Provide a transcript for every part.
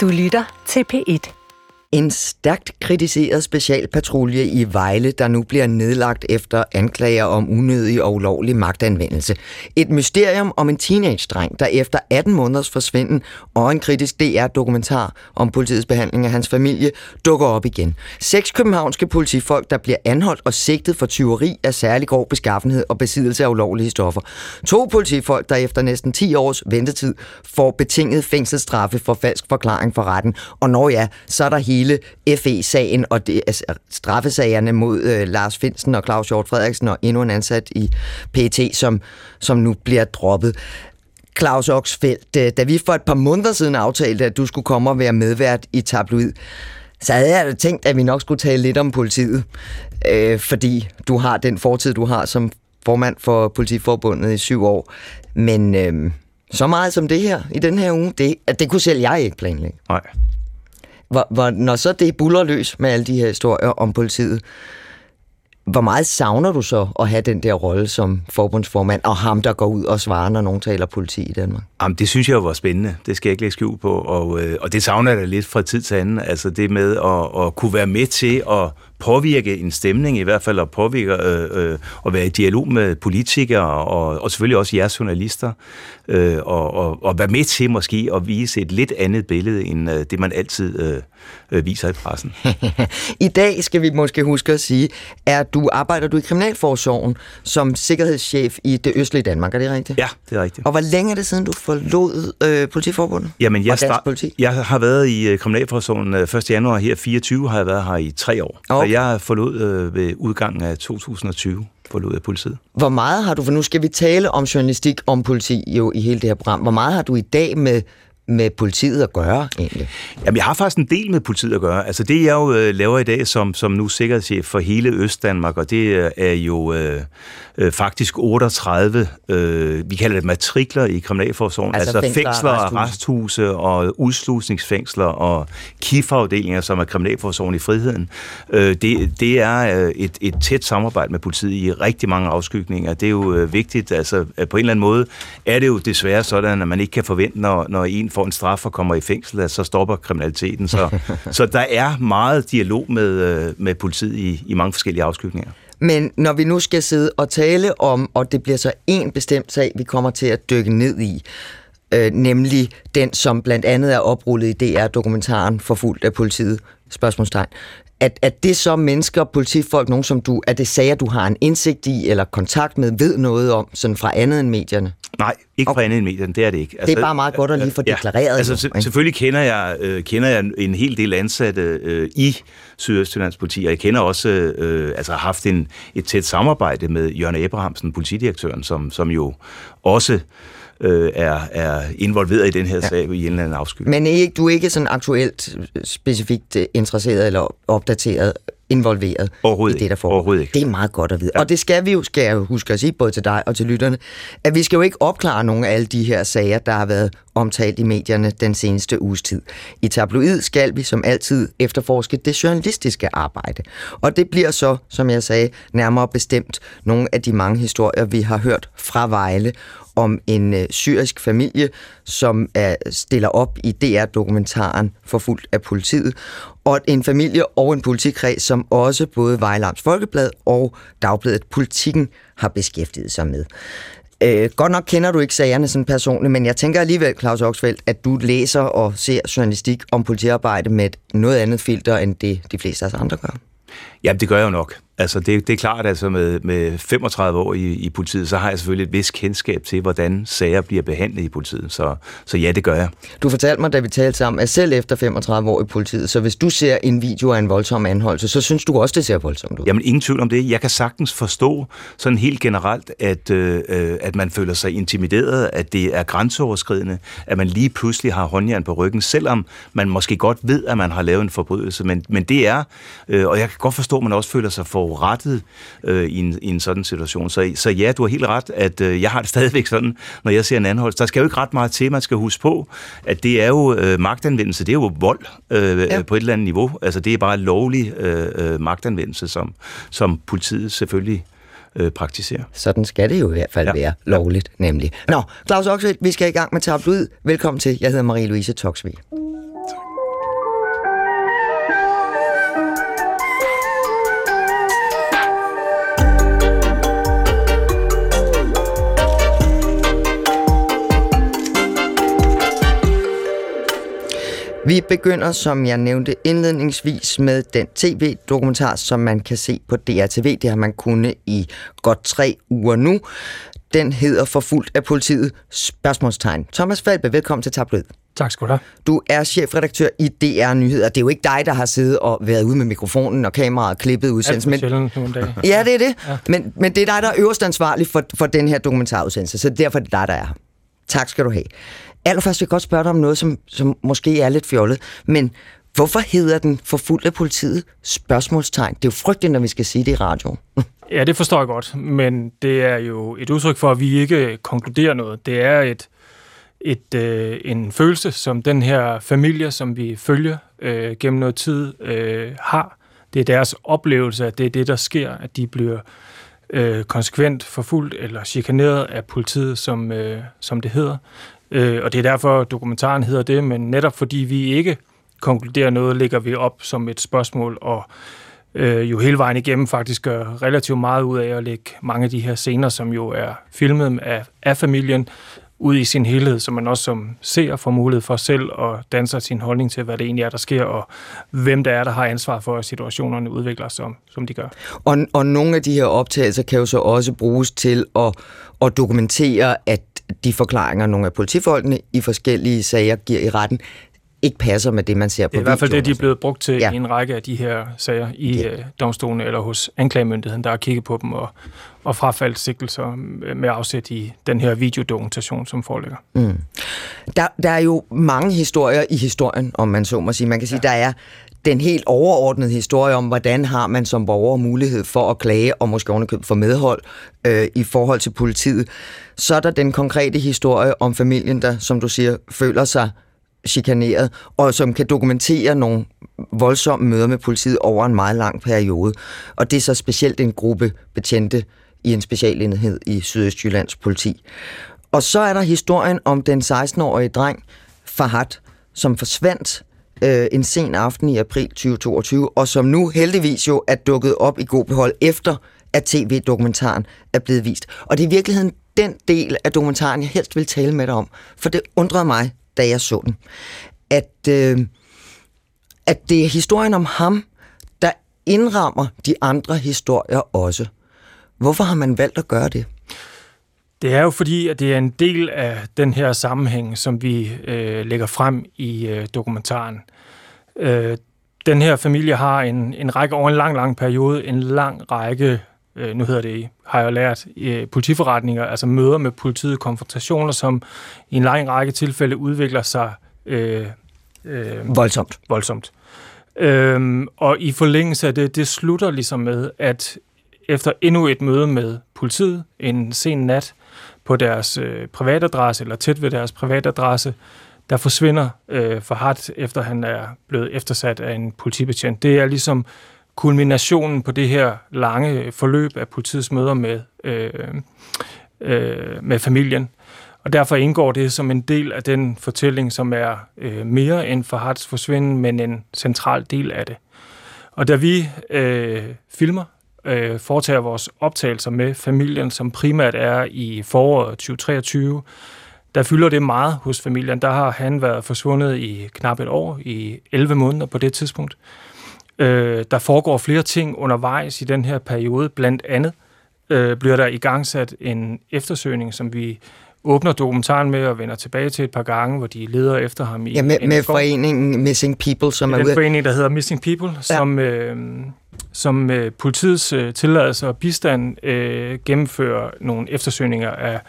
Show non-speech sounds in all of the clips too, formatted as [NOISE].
Du lytter til P1. En stærkt kritiseret specialpatrulje i Vejle, der nu bliver nedlagt efter anklager om unødig og ulovlig magtanvendelse. Et mysterium om en teenage-dreng, der efter 18 måneders forsvinden og en kritisk DR-dokumentar om politiets behandling af hans familie, dukker op igen. Seks københavnske politifolk, der bliver anholdt og sigtet for tyveri af særlig grov beskaffenhed og besiddelse af ulovlige stoffer. To politifolk, der efter næsten 10 års ventetid får betinget fængselsstraffe for falsk forklaring for retten. Og når ja, så er der hele hele FE-sagen og det, altså, straffesagerne mod øh, Lars Finsen og Claus Hjort Frederiksen og endnu en ansat i PET, som, som nu bliver droppet. Claus Oxfeldt, øh, da vi for et par måneder siden aftalte, at du skulle komme og være medvært i Tabloid, så havde jeg tænkt, at vi nok skulle tale lidt om politiet, øh, fordi du har den fortid, du har som formand for Politiforbundet i syv år. Men øh, så meget som det her i den her uge, det, det kunne selv jeg ikke planlægge. Nej. Hvor, hvor, når så det buller løs med alle de her historier om politiet, hvor meget savner du så at have den der rolle som forbundsformand, og ham, der går ud og svarer, når nogen taler politi i Danmark? Jamen, det synes jeg var spændende. Det skal jeg ikke lægge skjul på. Og, øh, og det savner jeg da lidt fra tid til anden. Altså det med at, at kunne være med til at påvirke en stemning, i hvert fald at påvirke øh, øh, at være i dialog med politikere, og, og selvfølgelig også jeres journalister, øh, og, og, og være med til måske at vise et lidt andet billede, end øh, det man altid øh, øh, viser i pressen. [LAUGHS] I dag skal vi måske huske at sige, at du arbejder du i Kriminalforsorgen som sikkerhedschef i det østlige Danmark, er det rigtigt? Ja, det er rigtigt. Og hvor længe er det siden, du forlod øh, politiforbundet? Jamen, jeg, start, politi? jeg har været i øh, Kriminalforsorgen 1. Øh, januar her 24, har jeg været her i tre år. Okay. Og jeg forlod øh, ved udgangen af 2020 forlod jeg politiet. Hvor meget har du, for nu skal vi tale om journalistik om politi jo i hele det her program, hvor meget har du i dag med med politiet at gøre, egentlig? Jamen, jeg har faktisk en del med politiet at gøre. Altså, det jeg jo øh, laver i dag som, som nu sikkerhedschef for hele Østdanmark, og det øh, er jo øh, øh, faktisk 38, øh, vi kalder det matrikler i Kriminalforsorgen, altså, altså fængsler, fængsler arresthuse og udslusningsfængsler og KIF-afdelinger, som er Kriminalforsorgen i friheden. Øh, det, det er øh, et, et tæt samarbejde med politiet i rigtig mange afskygninger. Det er jo øh, vigtigt, altså på en eller anden måde er det jo desværre sådan, at man ikke kan forvente, når, når en får en straf og kommer i fængsel, at så stopper kriminaliteten. Så, [LAUGHS] så der er meget dialog med, øh, med politiet i, i mange forskellige afskygninger. Men når vi nu skal sidde og tale om, og det bliver så en bestemt sag, vi kommer til at dykke ned i, øh, nemlig den, som blandt andet er oprullet i DR-dokumentaren Forfulgt af politiet, spørgsmålstegn. At, at det så mennesker, politifolk, nogen som du, er det sager, du har en indsigt i eller kontakt med, ved noget om, sådan fra andet end medierne? Nej, ikke okay. fra andet end medierne, det er det ikke. Altså, det er altså, bare meget godt at lige få deklareret. Ja, altså, jo, selvfølgelig kender jeg, øh, kender jeg en hel del ansatte øh, i Sydøstjyllands politi, og jeg kender også, øh, altså har haft en, et tæt samarbejde med Jørgen Abrahamsen, politidirektøren, som, som jo også øh, er, er involveret i den her ja. sag i en eller anden afsky. Men ikke, du er ikke sådan aktuelt specifikt øh, interesseret eller opdateret involveret i det, der foregår. Overhovedet ikke. Det er meget godt at vide. Ja. Og det skal vi jo, skal jeg huske at sige, både til dig og til lytterne, at vi skal jo ikke opklare nogle af alle de her sager, der har været omtalt i medierne den seneste uges tid. I tabloid skal vi som altid efterforske det journalistiske arbejde. Og det bliver så, som jeg sagde, nærmere bestemt nogle af de mange historier, vi har hørt fra Vejle om en øh, syrisk familie, som er, stiller op i DR-dokumentaren Forfulgt af politiet, og en familie og en politikreds, som også både Vejlams Folkeblad og Dagbladet Politikken har beskæftiget sig med. Øh, godt nok kender du ikke sagerne sådan personligt, men jeg tænker alligevel, Claus Oxfeldt, at du læser og ser journalistik om politiarbejde med et noget andet filter, end det de fleste af os andre gør. Jamen, det gør jeg jo nok. Altså, det, det er klart, altså med, med 35 år i, i politiet, så har jeg selvfølgelig et vis kendskab til, hvordan sager bliver behandlet i politiet. Så, så ja, det gør jeg. Du fortalte mig, da vi talte sammen, at selv efter 35 år i politiet, så hvis du ser en video af en voldsom anholdelse, så synes du også, det ser voldsomt ud? Jamen, ingen tvivl om det. Jeg kan sagtens forstå sådan helt generelt, at, øh, at man føler sig intimideret, at det er grænseoverskridende, at man lige pludselig har håndjern på ryggen, selvom man måske godt ved, at man har lavet en forbrydelse. Men, men det er, øh, og jeg kan godt forstå, at man også føler sig for forurettet øh, i, en, i en sådan situation. Så, så ja, du har helt ret, at øh, jeg har det [LAUGHS] stadigvæk sådan, når jeg ser en anhold. Der skal jo ikke ret meget til, man skal huske på, at det er jo øh, magtanvendelse, det er jo vold øh, ja. på et eller andet niveau. Altså det er bare lovlig øh, øh, magtanvendelse, som, som politiet selvfølgelig øh, praktiserer. Sådan skal det jo i hvert fald ja. være lovligt, nemlig. Nå, Claus Oxfeldt, vi skal i gang med tabloid. Velkommen til. Jeg hedder Marie-Louise Toksvig. Vi begynder, som jeg nævnte indledningsvis, med den tv-dokumentar, som man kan se på DRTV. Det har man kunnet i godt tre uger nu. Den hedder Forfulgt af politiet? Spørgsmålstegn. Thomas Falbe, velkommen til Tabloid. Tak skal du have. Du er chefredaktør i DR Nyheder. Det er jo ikke dig, der har siddet og været ude med mikrofonen og kameraet og klippet udsendelsen. For sjældent nogle dage. Ja, det er det. Ja. Men, men det er dig, der er øverst ansvarlig for, for den her dokumentarudsendelse, så derfor er det dig, der er her. Tak skal du have. Allerførst vil jeg godt spørge dig om noget, som, som måske er lidt fjollet, men hvorfor hedder den Forfulgt af politiet? Spørgsmålstegn. Det er jo frygteligt, når vi skal sige det i radio. [LAUGHS] Ja, det forstår jeg godt, men det er jo et udtryk for, at vi ikke konkluderer noget. Det er et, et, øh, en følelse, som den her familie, som vi følger øh, gennem noget tid, øh, har. Det er deres oplevelse, at det er det, der sker, at de bliver øh, konsekvent forfulgt eller chikaneret af politiet, som, øh, som det hedder. Øh, og det er derfor, dokumentaren hedder det, men netop fordi vi ikke konkluderer noget, lægger vi op som et spørgsmål, og øh, jo hele vejen igennem faktisk gør relativt meget ud af at lægge mange af de her scener, som jo er filmet af, af familien, ud i sin helhed, så man også som ser får mulighed for selv at danse sin holdning til, hvad det egentlig er, der sker, og hvem der er, der har ansvar for, at situationerne udvikler sig, som, som de gør. Og, og nogle af de her optagelser kan jo så også bruges til at, at dokumentere, at de forklaringer, nogle af politifolkene i forskellige sager giver i retten, ikke passer med det, man ser på Det er i hvert fald det, de er blevet brugt til ja. i en række af de her sager i ja. Øh, domstolen eller hos anklagemyndigheden, der har kigget på dem og, og frafaldt sigtelser med afsæt i den her videodokumentation, som foreligger. Mm. Der, der er jo mange historier i historien, om man så må sige. Man kan sige, ja. der er den helt overordnede historie om, hvordan har man som borger mulighed for at klage og måske ovenikøbet for medhold øh, i forhold til politiet. Så er der den konkrete historie om familien, der, som du siger, føler sig chikaneret, og som kan dokumentere nogle voldsomme møder med politiet over en meget lang periode. Og det er så specielt en gruppe betjente i en specialenhed i Sydøstjyllands politi. Og så er der historien om den 16-årige dreng, Fahad, som forsvandt øh, en sen aften i april 2022, og som nu heldigvis jo er dukket op i god behold efter, at tv-dokumentaren er blevet vist. Og det er i virkeligheden den del af dokumentaren, jeg helst vil tale med dig om, for det undrede mig, da jeg så den, at, øh, at det er historien om ham, der indrammer de andre historier også. Hvorfor har man valgt at gøre det? Det er jo fordi, at det er en del af den her sammenhæng, som vi øh, lægger frem i øh, dokumentaren. Øh, den her familie har en, en række over en lang, lang periode, en lang række, øh, nu hedder det, har jeg lært, øh, politiforretninger, altså møder med politiet, konfrontationer, som i en lang række tilfælde udvikler sig øh, øh, voldsomt. voldsomt. Øhm, og i forlængelse af det, det slutter ligesom med, at efter endnu et møde med politiet en sen nat på deres øh, privatadresse, eller tæt ved deres privatadresse, der forsvinder øh, Fahad, efter han er blevet eftersat af en politibetjent. Det er ligesom kulminationen på det her lange forløb af politiets møder med, øh, øh, med familien. Og derfor indgår det som en del af den fortælling, som er øh, mere end Fahads forsvinden, men en central del af det. Og da vi øh, filmer øh, foretager vores optagelser med familien, som primært er i foråret 2023, der fylder det meget hos familien. Der har han været forsvundet i knap et år, i 11 måneder på det tidspunkt. Øh, der foregår flere ting undervejs i den her periode. Blandt andet øh, bliver der igangsat en eftersøgning, som vi åbner dokumentaren med og vender tilbage til et par gange, hvor de leder efter ham i Ja, med, med foreningen Missing People, som er den ude... forening, der hedder Missing People, ja. som, øh, som øh, politiets øh, tilladelse og bistand øh, gennemfører nogle eftersøgninger af,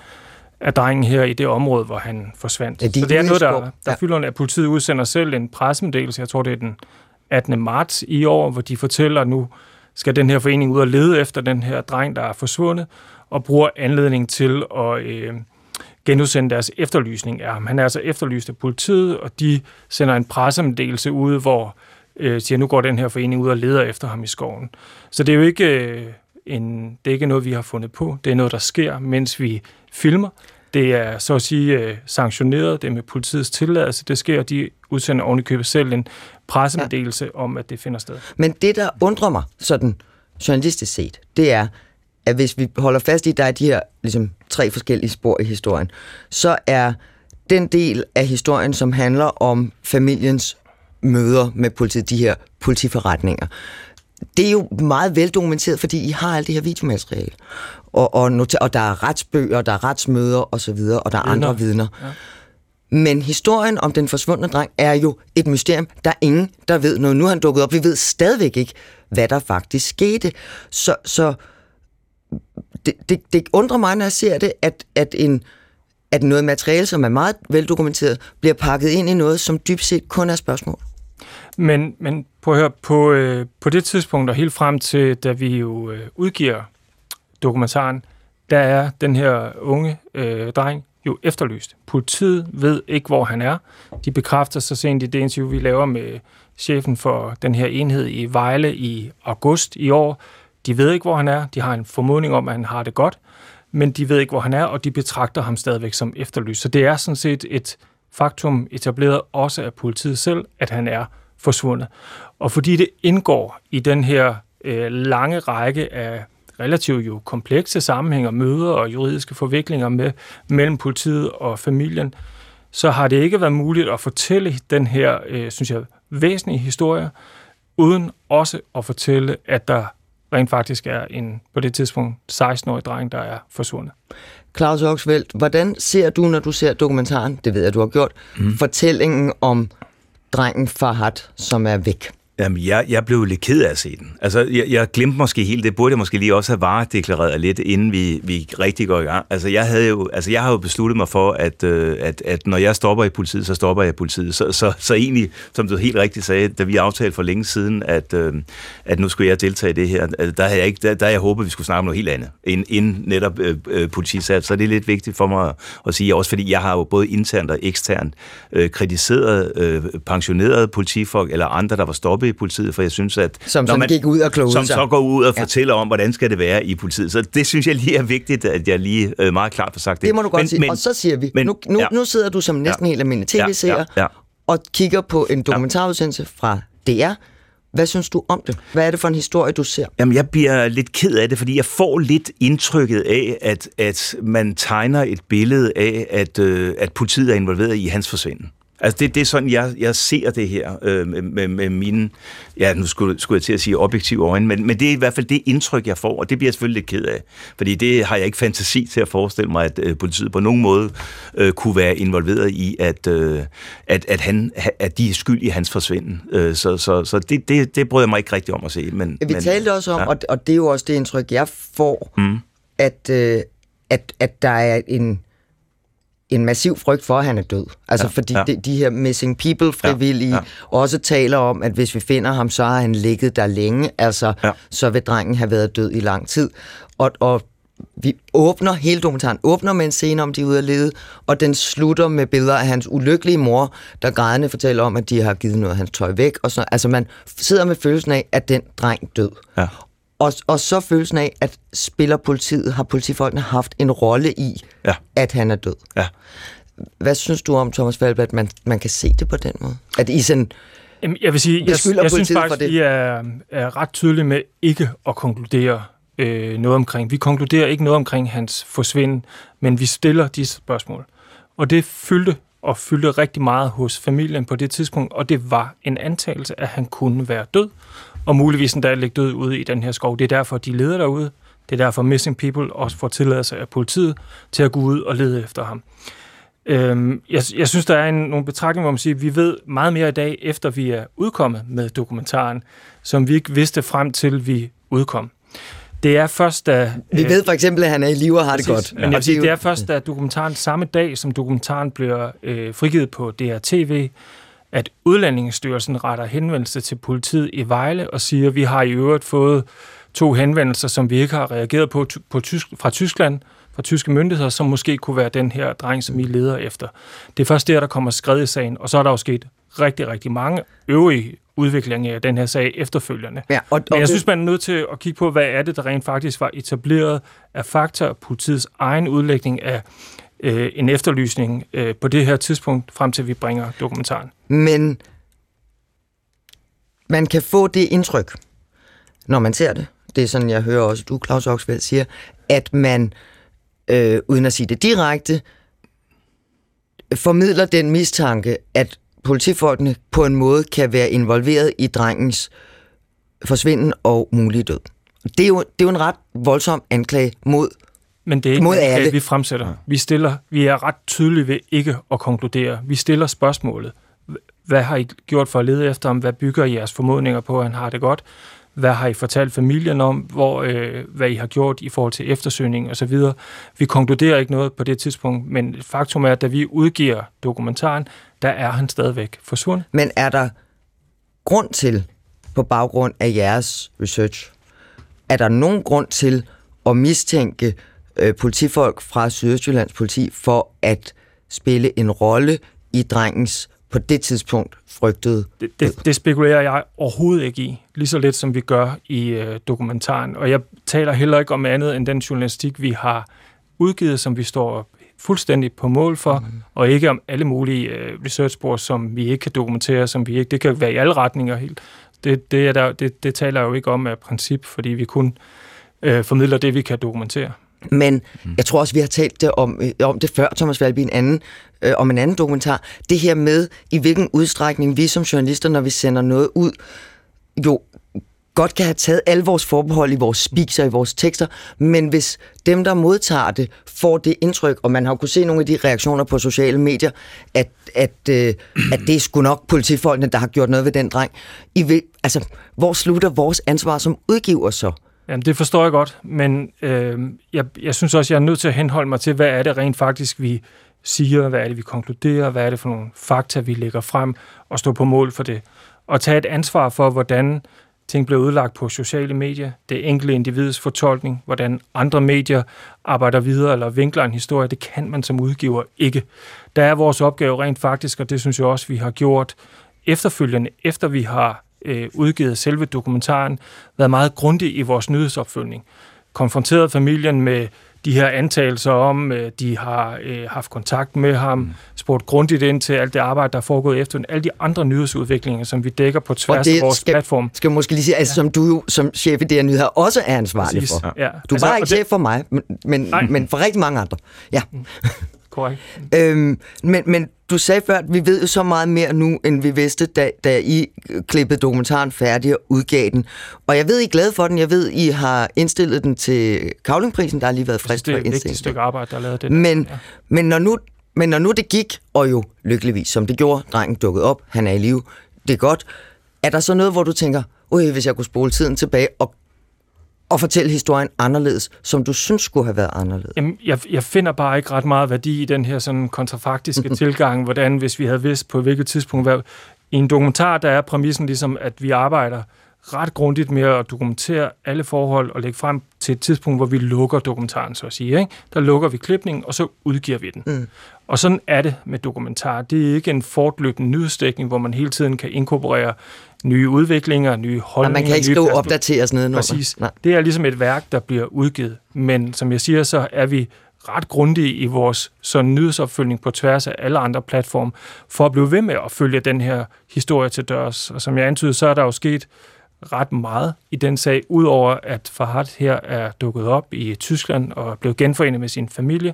af drengen her i det område, hvor han forsvandt. Ja, de Så det er noget, der, der ja. fylder, at politiet udsender selv en pressemeddelelse, jeg tror det er den 18. marts i år, hvor de fortæller, at nu skal den her forening ud og lede efter den her dreng, der er forsvundet, og bruger anledning til at øh, genudsende deres efterlysning af ham. Han er altså efterlyst af politiet, og de sender en pressemeddelelse ud, hvor øh, siger, nu går den her forening ud og leder efter ham i skoven. Så det er jo ikke, øh, en, det er ikke noget, vi har fundet på. Det er noget, der sker, mens vi filmer. Det er så at sige øh, sanktioneret, det er med politiets tilladelse. Det sker, de udsender ovenikøbet selv en pressemeddelelse ja. om, at det finder sted. Men det, der undrer mig sådan journalistisk set, det er, at hvis vi holder fast i, at der er de her ligesom, tre forskellige spor i historien, så er den del af historien, som handler om familiens møder med politiet, de her politiforretninger. Det er jo meget veldokumenteret, fordi I har alt det her videomateriale. Og, og, noter, og der er retsbøger, der er retsmøder osv., og der er andre vidner. Ja. Men historien om den forsvundne dreng er jo et mysterium. Der er ingen, der ved noget. Nu er han dukket op. Vi ved stadigvæk ikke, hvad der faktisk skete. Så, så det, det, det undrer mig, når jeg ser det, at, at, en, at noget materiale, som er meget veldokumenteret, bliver pakket ind i noget, som dybt set kun er spørgsmål. Men, men prøv at høre, på, øh, på det tidspunkt og helt frem til, da vi jo øh, udgiver dokumentaren, der er den her unge øh, dreng jo efterlyst. Politiet ved ikke, hvor han er. De bekræfter så sent i det interview, vi laver med chefen for den her enhed i Vejle i august i år. De ved ikke, hvor han er. De har en formodning om, at han har det godt, men de ved ikke, hvor han er, og de betragter ham stadigvæk som efterlyst. Så det er sådan set et faktum etableret også af politiet selv, at han er forsvundet. Og fordi det indgår i den her øh, lange række af relativt jo komplekse sammenhænge, møder og juridiske forviklinger med, mellem politiet og familien, så har det ikke været muligt at fortælle den her, øh, synes jeg, væsentlige historie, uden også at fortælle, at der rent faktisk er en, på det tidspunkt, 16-årig dreng, der er forsvundet. Claus Oxfeldt, hvordan ser du, når du ser dokumentaren, det ved jeg, du har gjort, mm. fortællingen om drengen Fahad, som er væk? Jamen, jeg, jeg blev lidt ked af at se den. Altså, jeg, jeg glemte måske helt, det burde jeg måske lige også have varedeklareret lidt, inden vi, vi rigtig går i gang. Altså, jeg, havde jo, altså, jeg har jo besluttet mig for, at, øh, at, at når jeg stopper i politiet, så stopper jeg i politiet. Så, så, så egentlig, som du helt rigtigt sagde, da vi aftalte for længe siden, at, øh, at nu skulle jeg deltage i det her, altså, der havde jeg, ikke, der, der jeg håbet, at vi skulle snakke om noget helt andet, end, end netop øh, øh, politisat. Så det er lidt vigtigt for mig at sige, også fordi jeg har jo både internt og eksternt øh, kritiseret øh, pensionerede politifolk, eller andre, der var stoppet i politiet, for jeg synes, at... Som, når man, gik ud og klogede Som sig. så går ud og ja. fortæller om, hvordan skal det være i politiet. Så det synes jeg lige er vigtigt, at jeg lige øh, meget klart får sagt det. Det må du godt men, sige. Men, og så siger vi, men, nu, nu, ja. nu sidder du som næsten ja. helt almindelig tv-seer ja, ja, ja. og kigger på en dokumentarudsendelse fra DR, hvad synes du om det? Hvad er det for en historie, du ser? Jamen, jeg bliver lidt ked af det, fordi jeg får lidt indtrykket af, at, at man tegner et billede af, at, øh, at politiet er involveret i hans forsvinden. Altså det, det er sådan, jeg, jeg ser det her øh, med, med, mine, ja nu skulle, skulle jeg til at sige objektive øjne, men, men det er i hvert fald det indtryk, jeg får, og det bliver jeg selvfølgelig lidt ked af. Fordi det har jeg ikke fantasi til at forestille mig, at øh, politiet på nogen måde øh, kunne være involveret i, at, øh, at, at, han, at de er skyld i hans forsvinden. Øh, så så, så det, det, det bryder jeg mig ikke rigtig om at se. Men, Vi men, talte også om, ja. og, og det er jo også det indtryk, jeg får, mm. at, øh, at, at der er en en massiv frygt for, at han er død. Altså ja, fordi ja. De, de her missing people frivillige ja, ja. også taler om, at hvis vi finder ham, så har han ligget der længe. Altså, ja. så vil drengen have været død i lang tid. Og, og vi åbner, hele dokumentaren åbner med en scene om, de er ude at lede, og den slutter med billeder af hans ulykkelige mor, der grædende fortæller om, at de har givet noget af hans tøj væk. Og så, altså man sidder med følelsen af, at den dreng død. Ja. Og, og så følelsen af, at spiller politiet, har politifolkene haft en rolle i, ja. at han er død. Ja. Hvad synes du om, Thomas Falbe, at man, man kan se det på den måde? At I sådan Jamen, jeg vil sige, jeg, jeg synes faktisk, at I er, er ret tydelige med ikke at konkludere øh, noget omkring. Vi konkluderer ikke noget omkring hans forsvinden, men vi stiller disse spørgsmål. Og det fyldte og fyldte rigtig meget hos familien på det tidspunkt, og det var en antagelse, at han kunne være død, og muligvis endda ligge død ude i den her skov. Det er derfor, de leder derude. Det er derfor, Missing People også får tilladelse af politiet til at gå ud og lede efter ham. Øhm, jeg, jeg synes, der er en, nogle betragtninger, hvor man siger, at vi ved meget mere i dag, efter vi er udkommet med dokumentaren, som vi ikke vidste frem til, vi udkom. Det er først da... Vi ved for eksempel, at han er i live og har det godt. Men jeg sige, det er først da dokumentaren samme dag, som dokumentaren bliver øh, frigivet på DRTV, at Udlændingsstyrelsen retter henvendelse til politiet i Vejle og siger, at vi har i øvrigt fået to henvendelser, som vi ikke har reageret på, på tysk, fra Tyskland, fra tyske myndigheder, som måske kunne være den her dreng, som I leder efter. Det er først der, der kommer skred i sagen, og så er der jo sket rigtig, rigtig mange øvrige udviklinger af den her sag efterfølgende. Ja, og, og Men jeg synes, man er nødt til at kigge på, hvad er det, der rent faktisk var etableret af fakta og politiets egen udlægning af øh, en efterlysning øh, på det her tidspunkt, frem til vi bringer dokumentaren. Men man kan få det indtryk, når man ser det. Det er sådan, jeg hører også, du, Claus Oxfeldt, siger, at man, øh, uden at sige det direkte, formidler den mistanke, at politifolkene på en måde kan være involveret i drengens forsvinden og mulige død. Det er jo, det er jo en ret voldsom anklage mod men det er ikke Mod alle. anklage, vi fremsætter. Vi, stiller, vi er ret tydelige ved ikke at konkludere. Vi stiller spørgsmålet. Hvad har I gjort for at lede efter ham? Hvad bygger I jeres formodninger på, at han har det godt? Hvad har I fortalt familien om, hvor, øh, hvad I har gjort i forhold til eftersøgning osv.? Vi konkluderer ikke noget på det tidspunkt, men faktum er, at da vi udgiver dokumentaren, der er han stadigvæk forsvundet. Men er der grund til, på baggrund af jeres research, er der nogen grund til at mistænke øh, politifolk fra Sydøstjyllands politi for at spille en rolle i drengens på det tidspunkt frygtede Det, det, det spekulerer jeg overhovedet ikke i, lige så lidt som vi gør i øh, dokumentaren. Og jeg taler heller ikke om andet end den journalistik, vi har udgivet, som vi står fuldstændig på mål for, mm. og ikke om alle mulige øh, researchspor, som vi ikke kan dokumentere, som vi ikke, det kan være i alle retninger helt. Det, det, er der, det, det taler jeg jo ikke om af princip, fordi vi kun øh, formidler det, vi kan dokumentere. Men jeg tror også, vi har talt det om, øh, om det før, Thomas Valby, en anden, øh, om en anden dokumentar. Det her med, i hvilken udstrækning vi som journalister, når vi sender noget ud, jo godt kan have taget alle vores forbehold i vores speaks og i vores tekster, men hvis dem, der modtager det, får det indtryk, og man har jo kunnet se nogle af de reaktioner på sociale medier, at, at, øh, at det er sgu nok politifolkene, der har gjort noget ved den dreng. I vil, altså, hvor slutter vores ansvar som udgiver så? Jamen, det forstår jeg godt, men øh, jeg, jeg synes også, jeg er nødt til at henholde mig til, hvad er det rent faktisk, vi siger, hvad er det, vi konkluderer, hvad er det for nogle fakta, vi lægger frem, og stå på mål for det. Og tage et ansvar for, hvordan ting bliver udlagt på sociale medier, det enkelte individs fortolkning, hvordan andre medier arbejder videre eller vinkler en historie, det kan man som udgiver ikke. Der er vores opgave rent faktisk, og det synes jeg også, vi har gjort efterfølgende, efter vi har øh, udgivet selve dokumentaren, været meget grundig i vores nyhedsopfølgning. Konfronteret familien med de her antagelser om, øh, de har øh, haft kontakt med ham, mm. spurgt grundigt ind til alt det arbejde, der er foregået efter, alle de andre nyhedsudviklinger, som vi dækker på tværs af vores skal, platform. skal måske lige sige, altså, som du jo som chef i DR Nyheder også er ansvarlig Præcis. for. Ja. Du er Altså, bare ikke det- chef for mig, men, men, Nej. men for rigtig mange andre. Ja. Korrekt. Øhm, men, men du sagde før, at vi ved jo så meget mere nu, end vi vidste, da, da I klippede dokumentaren færdig og udgav den. Og jeg ved, I er glade for den. Jeg ved, I har indstillet den til Kavlingprisen. Der har lige været Jeg synes, frist det for er et indstilling. stykke arbejde, der er lavet det. Men, Ja. men, når nu, men når nu det gik, og jo lykkeligvis, som det gjorde, drengen dukkede op, han er i live, det er godt. Er der så noget, hvor du tænker, Ui, hvis jeg kunne spole tiden tilbage og, og fortælle historien anderledes, som du synes skulle have været anderledes? Jamen, jeg, jeg finder bare ikke ret meget værdi i den her sådan kontrafaktiske tilgang, hvordan hvis vi havde vidst på hvilket tidspunkt. Hvad, I en dokumentar, der er præmissen ligesom, at vi arbejder ret grundigt med at dokumentere alle forhold og lægge frem til et tidspunkt, hvor vi lukker dokumentaren, så at sige. Ikke? Der lukker vi klipningen, og så udgiver vi den. Mm. Og sådan er det med dokumentar. Det er ikke en fortløbende nyhedsdækning, hvor man hele tiden kan inkorporere nye udviklinger, nye holdninger. man kan ikke nye skrive perspektiver. opdateres nedenunder. Præcis. Nej. Det er ligesom et værk, der bliver udgivet. Men som jeg siger, så er vi ret grundige i vores sådan nyhedsopfølgning på tværs af alle andre platforme, for at blive ved med at følge den her historie til dørs. Og som jeg antydede, så er der jo sket ret meget i den sag, udover at Farhad her er dukket op i Tyskland og er blevet genforenet med sin familie,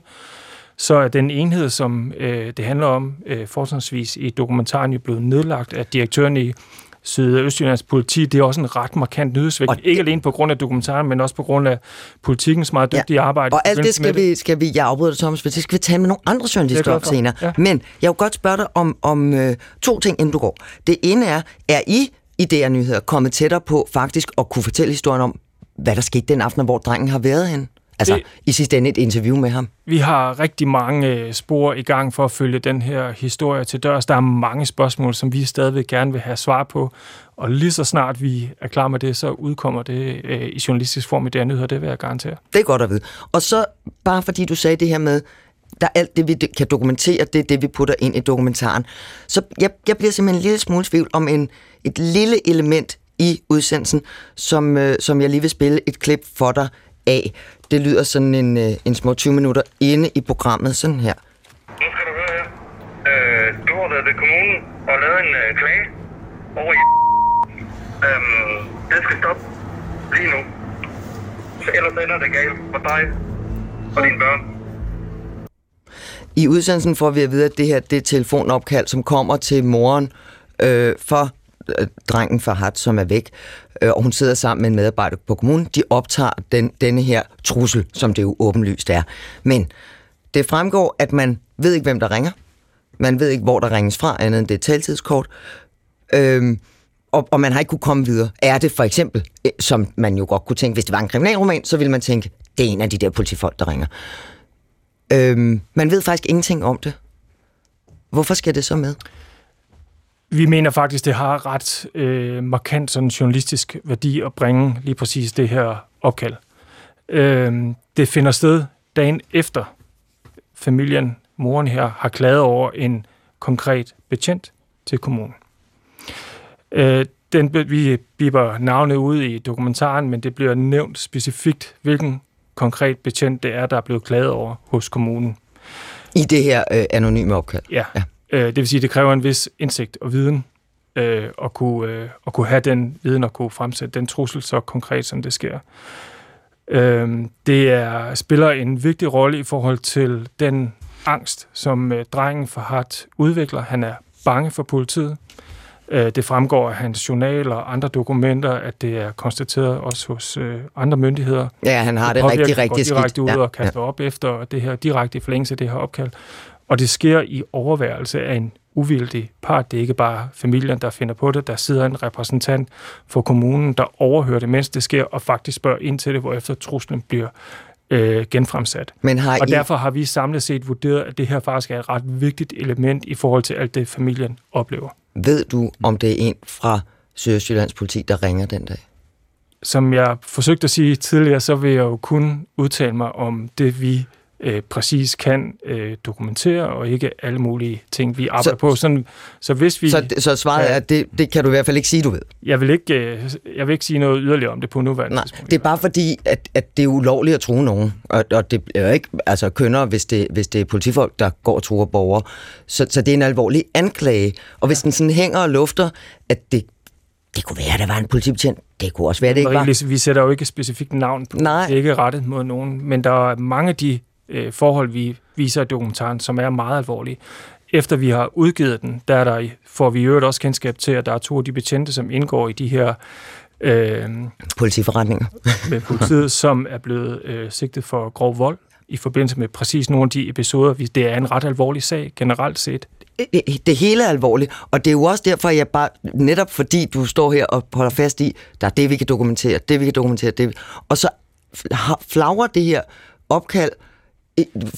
så er den enhed, som øh, det handler om, øh, fortrinsvis i dokumentaren, jo blevet nedlagt af direktøren i Syd- og Østjyllands politi. Det er også en ret markant nyhedsvægt. Og Ikke alene på grund af dokumentaren, men også på grund af politikkens meget dygtige ja. arbejde. Og alt det skal vi, skal vi, jeg afbryder dig, Thomas, for det skal vi tale med nogle andre er journalister for. senere. Ja. Men jeg vil godt spørge dig om, om øh, to ting, inden du går. Det ene er, er I i DR Nyheder kommet tættere på faktisk at kunne fortælle historien om, hvad der skete den aften, hvor drengen har været hen? Altså, Det- i sidste ende et interview med ham. Vi har rigtig mange øh, spor i gang for at følge den her historie til dørs. Der er mange spørgsmål, som vi stadigvæk gerne vil have svar på. Og lige så snart vi er klar med det, så udkommer det øh, i journalistisk form i DR Nyheder. Det vil jeg garantere. Det er godt at vide. Og så, bare fordi du sagde det her med, der er alt det, vi kan dokumentere, det er det, vi putter ind i dokumentaren. Så jeg, jeg bliver simpelthen en lille smule tvivl om en, et lille element i udsendelsen, som, øh, som jeg lige vil spille et klip for dig af. Det lyder sådan en, øh, en små 20 minutter inde i programmet, sådan her. Nu skal du høre her. Øh, du har været ved kommunen og lavet en øh, klage over i... Øhm, det skal stoppe lige nu. Så ellers ender det galt for dig og dine børn. I udsendelsen får vi at vide, at det her det er telefonopkald, som kommer til moren øh, for Øh, drengen fra Hat, som er væk, øh, og hun sidder sammen med en medarbejder på kommunen. De optager den, denne her trussel, som det jo åbenlyst er. Men det fremgår, at man ved ikke, hvem der ringer. Man ved ikke, hvor der ringes fra, andet end det taltidskort. Øhm, og, og man har ikke kunne komme videre. Er det for eksempel, øh, som man jo godt kunne tænke, hvis det var en kriminalroman, så ville man tænke, det er en af de der politifolk, der ringer. Øhm, man ved faktisk ingenting om det. Hvorfor skal det så med? Vi mener faktisk, det har ret øh, markant sådan journalistisk værdi at bringe lige præcis det her opkald. Øh, det finder sted dagen efter familien, moren her, har klaget over en konkret betjent til kommunen. Øh, den, vi biber navnet ud i dokumentaren, men det bliver nævnt specifikt, hvilken konkret betjent det er, der er blevet klaget over hos kommunen. I det her øh, anonyme opkald? Ja. ja. Øh, det vil sige, at det kræver en vis indsigt og viden øh, at, kunne, øh, at kunne have den viden og kunne fremsætte den trussel så konkret, som det sker. Øh, det er, spiller en vigtig rolle i forhold til den angst, som øh, drengen for Hart udvikler. Han er bange for politiet. Øh, det fremgår af hans journal og andre dokumenter, at det er konstateret også hos øh, andre myndigheder. Ja, han har det, det rigtig, rigtig skidt. direkte ud ja, og kaster ja. op efter det her direkte i forlængelse af det her opkald. Og det sker i overværelse af en uvildig part. Det er ikke bare familien, der finder på det. Der sidder en repræsentant for kommunen, der overhører det, mens det sker, og faktisk spørger ind til det, hvorefter truslen bliver øh, genfremsat. Men har og I... derfor har vi samlet set vurderet, at det her faktisk er et ret vigtigt element i forhold til alt det, familien oplever. Ved du, om det er en fra Sydøstjyllands politi, der ringer den dag? Som jeg forsøgte at sige tidligere, så vil jeg jo kun udtale mig om det, vi øh, præcis kan øh, dokumentere, og ikke alle mulige ting, vi arbejder så, på. Sådan, så, hvis vi, så, så svaret er, at det, det kan du i hvert fald ikke sige, du ved? Jeg vil ikke, øh, jeg vil ikke sige noget yderligere om det på nuværende Nej, tidspunkt. det er bare fordi, at, at det er ulovligt at true nogen, og, og det er jo ikke altså, kønner, hvis det, hvis det er politifolk, der går og truer borgere. Så, så det er en alvorlig anklage, og hvis ja. den sådan hænger og lufter, at det det kunne være, at der var en politibetjent. Det kunne også være, det ikke var. Vi sætter jo ikke specifikt navn på. Nej. Det er ikke rettet mod nogen. Men der er mange af de øh, forhold, vi viser i dokumentaren, som er meget alvorlige. Efter vi har udgivet den, der, er der får vi i øvrigt også kendskab til, at der er to af de betjente, som indgår i de her øh, politiforretninger med politiet, [LAUGHS] som er blevet øh, sigtet for grov vold i forbindelse med præcis nogle af de episoder. Det er en ret alvorlig sag generelt set. Det hele er alvorligt, og det er jo også derfor, jeg bare, netop fordi du står her og holder fast i, der er det, vi kan dokumentere, det, vi kan dokumentere, det, og så flagrer det her opkald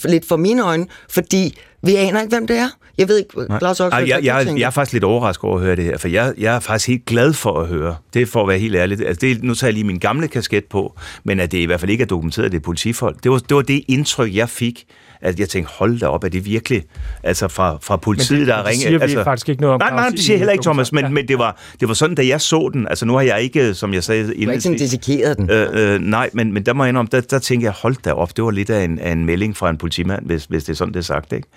lidt for mine øjne, fordi vi aner ikke, hvem det er. Jeg ved ikke, Claus Oxford, jeg, jeg, jeg, jeg er faktisk lidt overrasket over at høre det her, for jeg, jeg er faktisk helt glad for at høre. Det er for at være helt ærlig. Altså, det, nu tager jeg lige min gamle kasket på, men at det i hvert fald ikke er dokumenteret, at det er politifolk. Det var, det var det indtryk, jeg fik at jeg tænkte, hold da op, er det virkelig altså fra, fra politiet, det, der ringer? Det siger altså, vi faktisk ikke noget om. Nej, nej, det siger heller ikke, Thomas, men, ja. men det, var, det var sådan, da jeg så den. Altså nu har jeg ikke, som jeg sagde... Du har ikke sådan dissekeret den? Øh, øh, nej, men, men der må jeg indrømme, der, der tænkte jeg, hold da op, det var lidt af en, af en melding fra en politimand, hvis, hvis det er sådan, det er sagt. Ikke?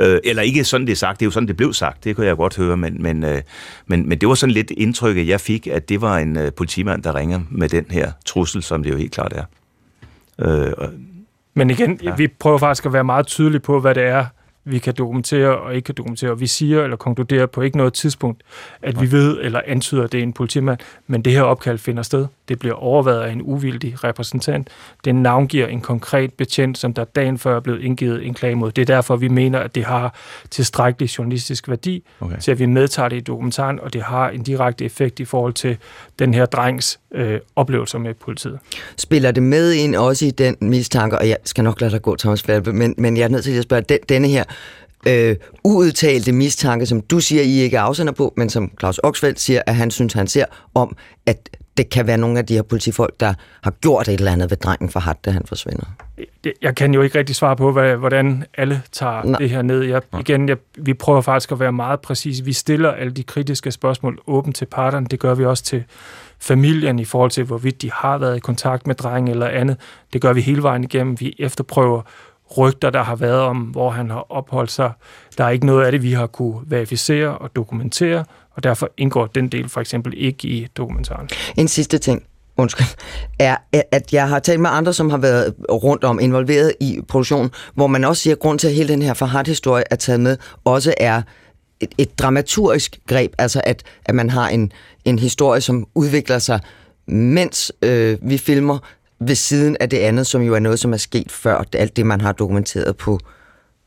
Øh, eller ikke sådan, det er sagt, det er jo sådan, det blev sagt, det kunne jeg godt høre, men, men, øh, men, men det var sådan lidt indtrykket, jeg fik, at det var en øh, politimand, der ringer med den her trussel, som det jo helt klart er. Øh, men igen, ja. vi prøver faktisk at være meget tydelige på, hvad det er, vi kan dokumentere og ikke kan dokumentere. Vi siger eller konkluderer på ikke noget tidspunkt, at vi ved eller antyder, at det er en politimand, men det her opkald finder sted. Det bliver overvejet af en uvildig repræsentant. Den navngiver en konkret betjent, som der dagen før er blevet indgivet en klage mod. Det er derfor, vi mener, at det har tilstrækkelig journalistisk værdi okay. til, at vi medtager det i dokumentaren, og det har en direkte effekt i forhold til den her drengs øh, oplevelser med politiet. Spiller det med ind også i den mistanke, og jeg skal nok lade dig gå, Thomas Falbe, men, men jeg er nødt til at spørge, den, denne her øh, uudtalte mistanke, som du siger, I ikke afsender på, men som Claus Oxfeldt siger, at han synes, han ser om, at det kan være nogle af de her politifolk, der har gjort et eller andet ved drengen for hat, da han forsvinder. Jeg kan jo ikke rigtig svare på, hvad, hvordan alle tager Nej. det her ned. Jeg, igen, jeg, vi prøver faktisk at være meget præcise. Vi stiller alle de kritiske spørgsmål åbent til parterne. Det gør vi også til familien i forhold til, hvorvidt de har været i kontakt med drengen eller andet. Det gør vi hele vejen igennem. Vi efterprøver rygter, der har været om, hvor han har opholdt sig. Der er ikke noget af det, vi har kunne verificere og dokumentere, og derfor indgår den del for eksempel ikke i dokumentaren. En sidste ting. undskyld, er, at jeg har talt med andre, som har været rundt om, involveret i produktionen, hvor man også siger, at grund til, at hele den her Farhat-historie er taget med, også er et, et dramaturgisk greb, altså at, at man har en, en historie, som udvikler sig, mens øh, vi filmer, ved siden af det andet, som jo er noget, som er sket før, alt det, man har dokumenteret på,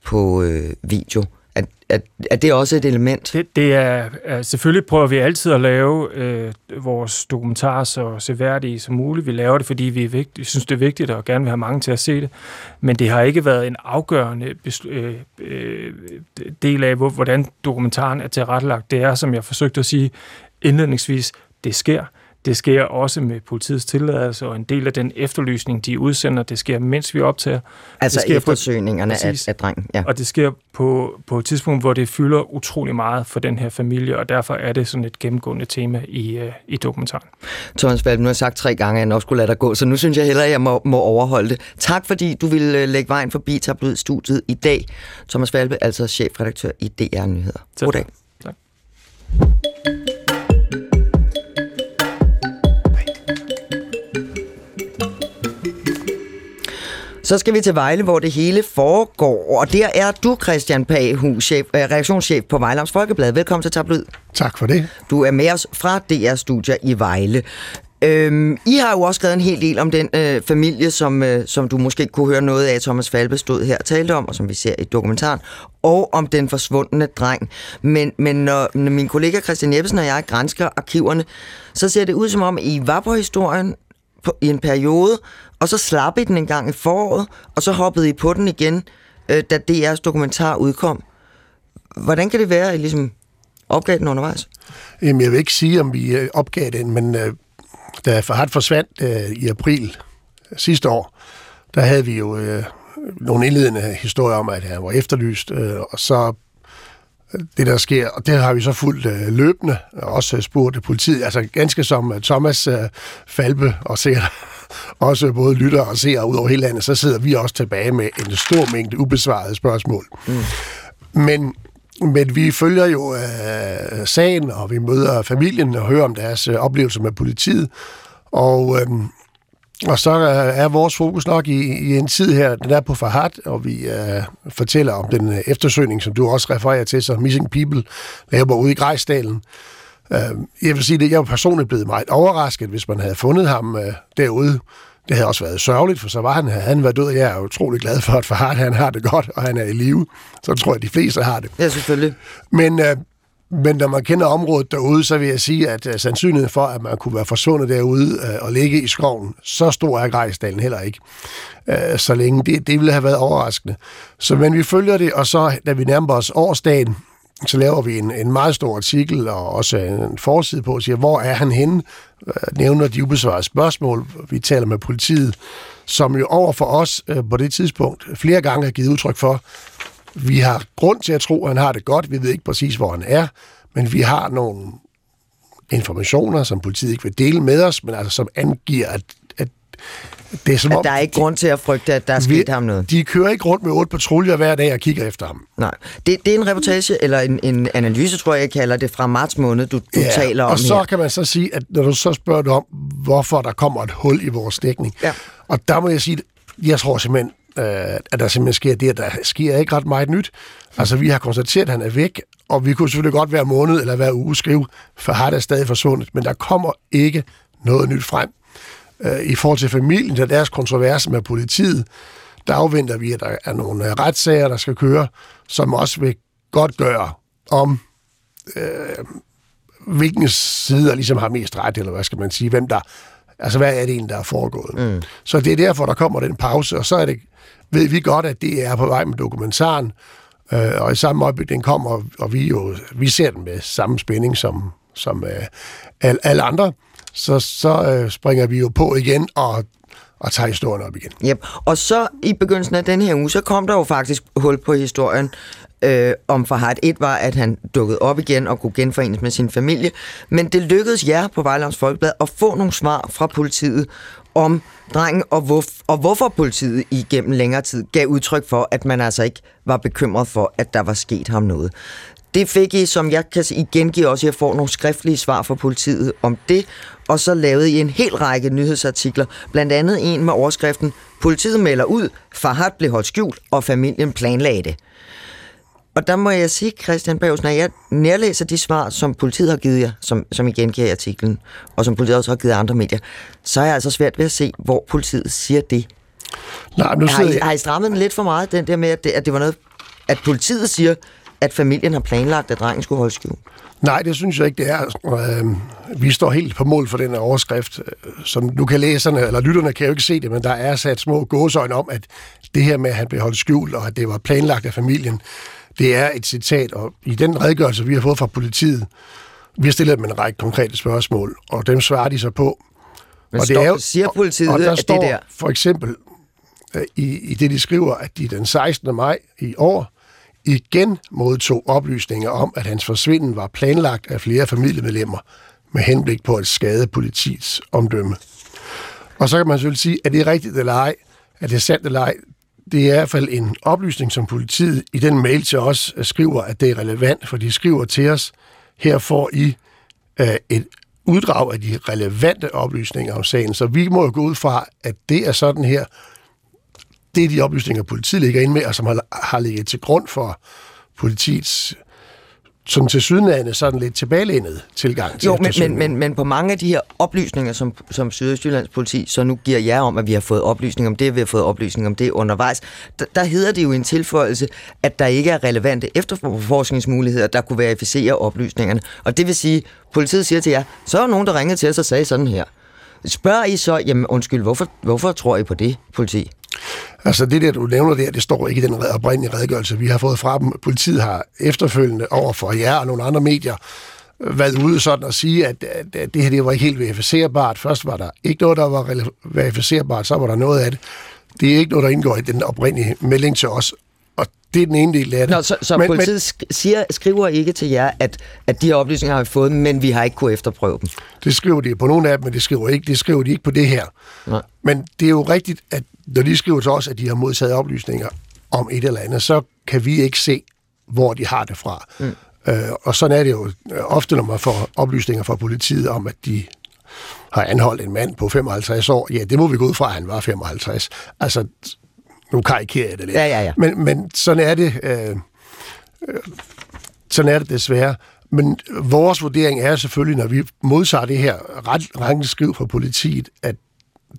på øh, video. Er, er, er det også et element? Det, det er, er, selvfølgelig prøver vi altid at lave øh, vores dokumentarer så seværdige som muligt. Vi laver det, fordi vi, er vigt, vi synes, det er vigtigt og gerne vil have mange til at se det. Men det har ikke været en afgørende øh, øh, del af, hvor, hvordan dokumentaren er tilrettelagt. Det er, som jeg forsøgte at sige indledningsvis, det sker. Det sker også med politiets tilladelse, og en del af den efterlysning, de udsender, det sker, mens vi optager. Altså det sker eftersøgningerne på, af, af drengen, ja. Og det sker på, på et tidspunkt, hvor det fylder utrolig meget for den her familie, og derfor er det sådan et gennemgående tema i, uh, i dokumentaren. Thomas Valp, nu har jeg sagt tre gange, at jeg nok skulle lade dig gå, så nu synes jeg heller, at jeg må, må overholde det. Tak fordi du ville øh, lægge vejen forbi Tabloid-studiet i dag. Thomas Valpe, altså chefredaktør i DR Nyheder. God dag. Tak. Så skal vi til Vejle, hvor det hele foregår. Og der er du, Christian Paghus, chef, øh, reaktionschef på Vejlands Folkeblad. Velkommen til Tabloid. Tak for det. Du er med os fra DR Studier i Vejle. Øhm, I har jo også skrevet en hel del om den øh, familie, som, øh, som du måske kunne høre noget af, Thomas Falbe stod her og talte om, og som vi ser i dokumentaren, og om den forsvundne dreng. Men, men når, når min kollega Christian Jeppesen og jeg grænsker arkiverne, så ser det ud som om, I var på historien på, i en periode, og så slap I den en gang i foråret, og så hoppede I på den igen, øh, da DR's dokumentar udkom. Hvordan kan det være, at I ligesom opgav den undervejs? Jamen, jeg vil ikke sige, om vi øh, opgav den, men øh, da Farhat forsvandt øh, i april sidste år, der havde vi jo øh, nogle indledende historier om, at han var efterlyst, øh, og så det, der sker, og det har vi så fuldt øh, løbende, og også spurgt politiet, altså ganske som uh, Thomas øh, Falbe og ser [LAUGHS] også både lytter og ser ud over hele landet, så sidder vi også tilbage med en stor mængde ubesvarede spørgsmål. Mm. Men, men vi følger jo øh, sagen, og vi møder familien og hører om deres øh, oplevelser med politiet, og... Øh, og så er vores fokus nok i, i en tid her, den er på Farhat, og vi uh, fortæller om den uh, eftersøgning, som du også refererer til, så Missing People laver ude i Grejsdalen. Uh, jeg vil sige, at jeg var personligt blevet meget overrasket, hvis man havde fundet ham uh, derude. Det havde også været sørgeligt, for så var han, havde han været død, og jeg er utrolig glad for, at Farhat han har det godt, og han er i live. Så tror jeg, de fleste har det. Ja, selvfølgelig. Men uh, men når man kender området derude, så vil jeg sige, at uh, sandsynligheden for, at man kunne være forsvundet derude uh, og ligge i skoven, så stor er Grejsdalen heller ikke. Uh, så længe det, det ville have været overraskende. Så men vi følger det, og så da vi nærmer os årsdagen, så laver vi en, en meget stor artikel og også en forside på og siger, hvor er han henne? Nævner de ubesvarede spørgsmål. Vi taler med politiet, som jo over for os på det tidspunkt flere gange har givet udtryk for, vi har grund til at tro, at han har det godt. Vi ved ikke præcis, hvor han er, men vi har nogle informationer, som politiet ikke vil dele med os, men altså som angiver, at, at det er som at om... der er ikke grund til at frygte, at der er sket ham noget. De kører ikke rundt med otte patruljer hver dag og kigger efter ham. Nej. Det, det er en reportage, eller en, en analyse, tror jeg, jeg kalder det, fra marts måned, du, du ja, taler om og så her. kan man så sige, at når du så spørger om, hvorfor der kommer et hul i vores dækning, ja. og der må jeg sige, jeg tror simpelthen, øh, at der simpelthen sker det, at der sker ikke ret meget nyt. Altså, vi har konstateret, at han er væk, og vi kunne selvfølgelig godt hver måned eller hver uge skrive, for har det stadig forsvundet, men der kommer ikke noget nyt frem. Øh, I forhold til familien og deres kontroverse med politiet, der afventer vi, at der er nogle øh, retssager, der skal køre, som også vil godt gøre om, øh, hvilken side der ligesom har mest ret, eller hvad skal man sige, hvem der, altså hvad er det egentlig, der er foregået. Mm. Så det er derfor, der kommer den pause, og så er det ved vi godt, at det er på vej med dokumentaren, øh, og i samme øjeblik, den kommer, og vi jo vi ser den med samme spænding som, som øh, alle, alle andre, så, så øh, springer vi jo på igen og og tager historien op igen. Yep. Og så i begyndelsen af den her uge, så kom der jo faktisk hul på historien øh, om Farhat. Et var, at han dukkede op igen og kunne genforenes med sin familie. Men det lykkedes jer på Vejlands Folkeblad at få nogle svar fra politiet om drengen, og, hvor, og hvorfor politiet igennem længere tid gav udtryk for, at man altså ikke var bekymret for, at der var sket ham noget. Det fik I, som jeg kan igen give også, jeg får nogle skriftlige svar fra politiet om det, og så lavede I en hel række nyhedsartikler, blandt andet en med overskriften Politiet melder ud, Farhat blev holdt skjult, og familien planlagde det. Og der må jeg sige, Christian Bergs, når jeg nærlæser de svar, som politiet har givet jer, som, som I gengiver i artiklen, og som politiet også har givet andre medier, så er jeg altså svært ved at se, hvor politiet siger det. Nej, nu Har I, har I strammet den lidt for meget, den der med, at det, at det var noget, at politiet siger, at familien har planlagt, at drengen skulle holde skjult? Nej, det synes jeg ikke, det er. Øh, vi står helt på mål for den overskrift. Øh, Som nu kan læserne, eller lytterne kan jo ikke se det, men der er sat små gåsøjne om, at det her med, at han blev holdt skjult, og at det var planlagt af familien, det er et citat, og i den redegørelse, vi har fået fra politiet, vi har stillet dem en række konkrete spørgsmål, og dem svarer de så på. Men og står, siger politiet, og der at står det der... for eksempel øh, i, i det, de skriver, at de den 16. maj i år igen modtog oplysninger om, at hans forsvinden var planlagt af flere familiemedlemmer med henblik på at skade politiets omdømme. Og så kan man selvfølgelig sige, at det er rigtigt eller ej, at det er sandt eller ej. Det er i hvert fald en oplysning, som politiet i den mail til os øh, skriver, at det er relevant, for de skriver til os, her får I øh, et uddrag af de relevante oplysninger om sagen. Så vi må jo gå ud fra, at det er sådan her, det er de oplysninger, politiet ligger ind med, og som har, har ligget til grund for politiets sådan til sydenlande sådan lidt tilbagelænet tilgang til Jo, men, men, men, men på mange af de her oplysninger, som, som Sydøstjyllands politi så nu giver jer om, at vi har fået oplysning om det, vi har fået oplysning om det undervejs, der, der hedder det jo i en tilføjelse, at der ikke er relevante efterforskningsmuligheder, der kunne verificere oplysningerne. Og det vil sige, politiet siger til jer, så er der nogen, der ringede til os og sagde sådan her. Spørger I så, jamen undskyld, hvorfor, hvorfor tror I på det, politi? Altså det der, du nævner der, det står ikke i den oprindelige redegørelse, vi har fået fra dem. Politiet har efterfølgende over for jer og nogle andre medier øh, været ude sådan at sige, at, at, det her det var ikke helt verificerbart. Først var der ikke noget, der var verificerbart, så var der noget af det. Det er ikke noget, der indgår i den oprindelige melding til os. Og det er den ene del af det. Nå, så, så men, politiet sk- siger, skriver ikke til jer, at, at de her oplysninger har vi fået, men vi har ikke kunne efterprøve dem. Det skriver de på nogle af dem, men det skriver, ikke, det skriver de ikke på det her. Nej. Men det er jo rigtigt, at når de skriver til os, at de har modtaget oplysninger om et eller andet, så kan vi ikke se, hvor de har det fra. Mm. Øh, og sådan er det jo øh, ofte, når man får oplysninger fra politiet om, at de har anholdt en mand på 55 år. Ja, det må vi gå ud fra, at han var 55. Altså, nu karikerer jeg det lidt. Ja, ja, ja. Men, men sådan er det. Øh, øh, sådan er det desværre. Men vores vurdering er selvfølgelig, når vi modtager det her ret ranke skriv fra politiet, at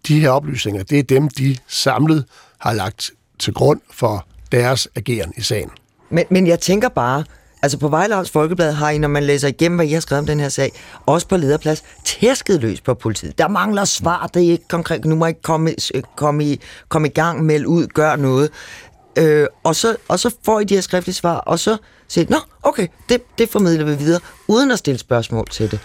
de her oplysninger, det er dem, de samlet har lagt til grund for deres ageren i sagen. Men, men jeg tænker bare, altså på Vejlhavns Folkeblad har I, når man læser igennem, hvad I har skrevet om den her sag, også på lederplads, tæsket løs på politiet. Der mangler svar, det er ikke konkret, nu må I ikke komme, øh, komme, i, komme i gang, melde ud, gør noget. Øh, og, så, og så får I de her skriftlige svar, og så siger I, nå, okay, det, det formidler vi videre, uden at stille spørgsmål til det.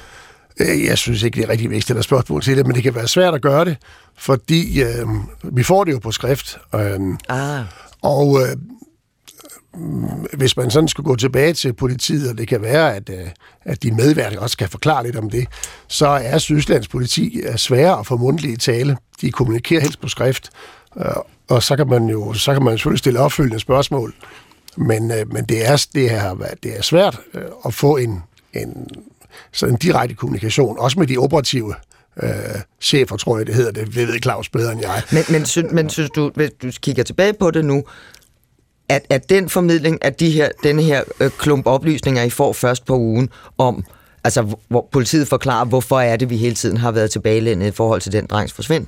Øh, Jeg synes ikke, det er rigtig vigtigt at spørgsmål til det, men det kan være svært at gøre det, fordi øh, vi får det jo på skrift. Øh, Ah, Og øh, hvis man sådan skulle gå tilbage til politiet, og det kan være, at, øh, at de medværende også kan forklare lidt om det, så er Sydlands politi øh, sværere at få mundtlige tale. De kommunikerer helst på skrift, øh, og så kan man jo så kan man selvfølgelig stille opfølgende spørgsmål. Men, øh, men det, er, det, er, det er svært øh, at få en, en, sådan en direkte kommunikation, også med de operative øh, chefer, tror jeg det hedder. Det ved Claus bedre end jeg. men, men, synes, men synes du, hvis du kigger tilbage på det nu, at, at den formidling af de her, denne her øh, klump oplysninger, I får først på ugen om, altså hvor- hvor politiet forklarer, hvorfor er det, vi hele tiden har været tilbagelændet i forhold til den drengs forsvind,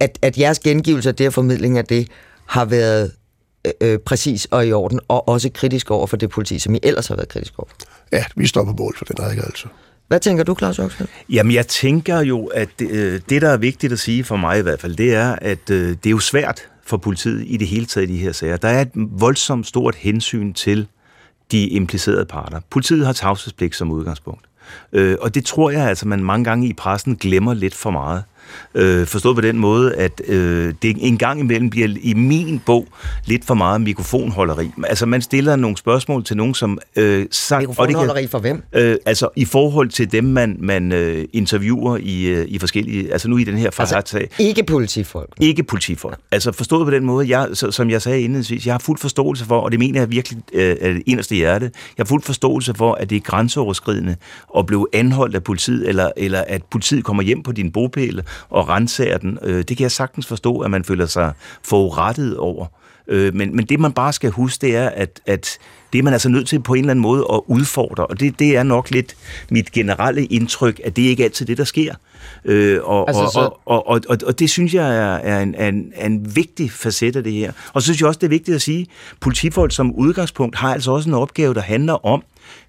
at, at jeres gengivelse af det her formidling af det har været øh, øh, præcis og i orden, og også kritisk over for det politi, som I ellers har været kritisk over. Ja, vi står på mål for den redegørelse. Hvad tænker du, Claus Oxfeldt? Jamen, jeg tænker jo, at det, øh, det, der er vigtigt at sige for mig i hvert fald, det er, at øh, det er jo svært for politiet i det hele taget i de her sager. Der er et voldsomt stort hensyn til de implicerede parter. Politiet har tavshedspligt som udgangspunkt. Øh, og det tror jeg altså, man mange gange i pressen glemmer lidt for meget. Øh, forstået på den måde, at øh, det en gang imellem bliver i min bog lidt for meget mikrofonholderi. Altså man stiller nogle spørgsmål til nogen, som... Øh, sang, mikrofonholderi kan, for hvem? Øh, altså i forhold til dem, man, man øh, interviewer i, øh, i forskellige... Altså nu i den her altså, ikke politifolk? Ikke politifolk. Altså forstået på den måde, jeg, så, som jeg sagde indledningsvis, jeg har fuld forståelse for, og det mener jeg virkelig øh, af det inderste hjerte, jeg har fuld forståelse for, at det er grænseoverskridende at blive anholdt af politiet, eller, eller at politiet kommer hjem på din bopæl og renser den. Øh, det kan jeg sagtens forstå, at man føler sig forurettet over. Øh, men, men det, man bare skal huske, det er, at, at det er man altså nødt til på en eller anden måde at udfordre, og det, det er nok lidt mit generelle indtryk, at det ikke altid det, der sker. Øh, og, altså, så... og, og, og, og, og det synes jeg er, er, en, er, en, er en vigtig facet af det her. Og så synes jeg også, det er vigtigt at sige, at politifolk som udgangspunkt har altså også en opgave, der handler om,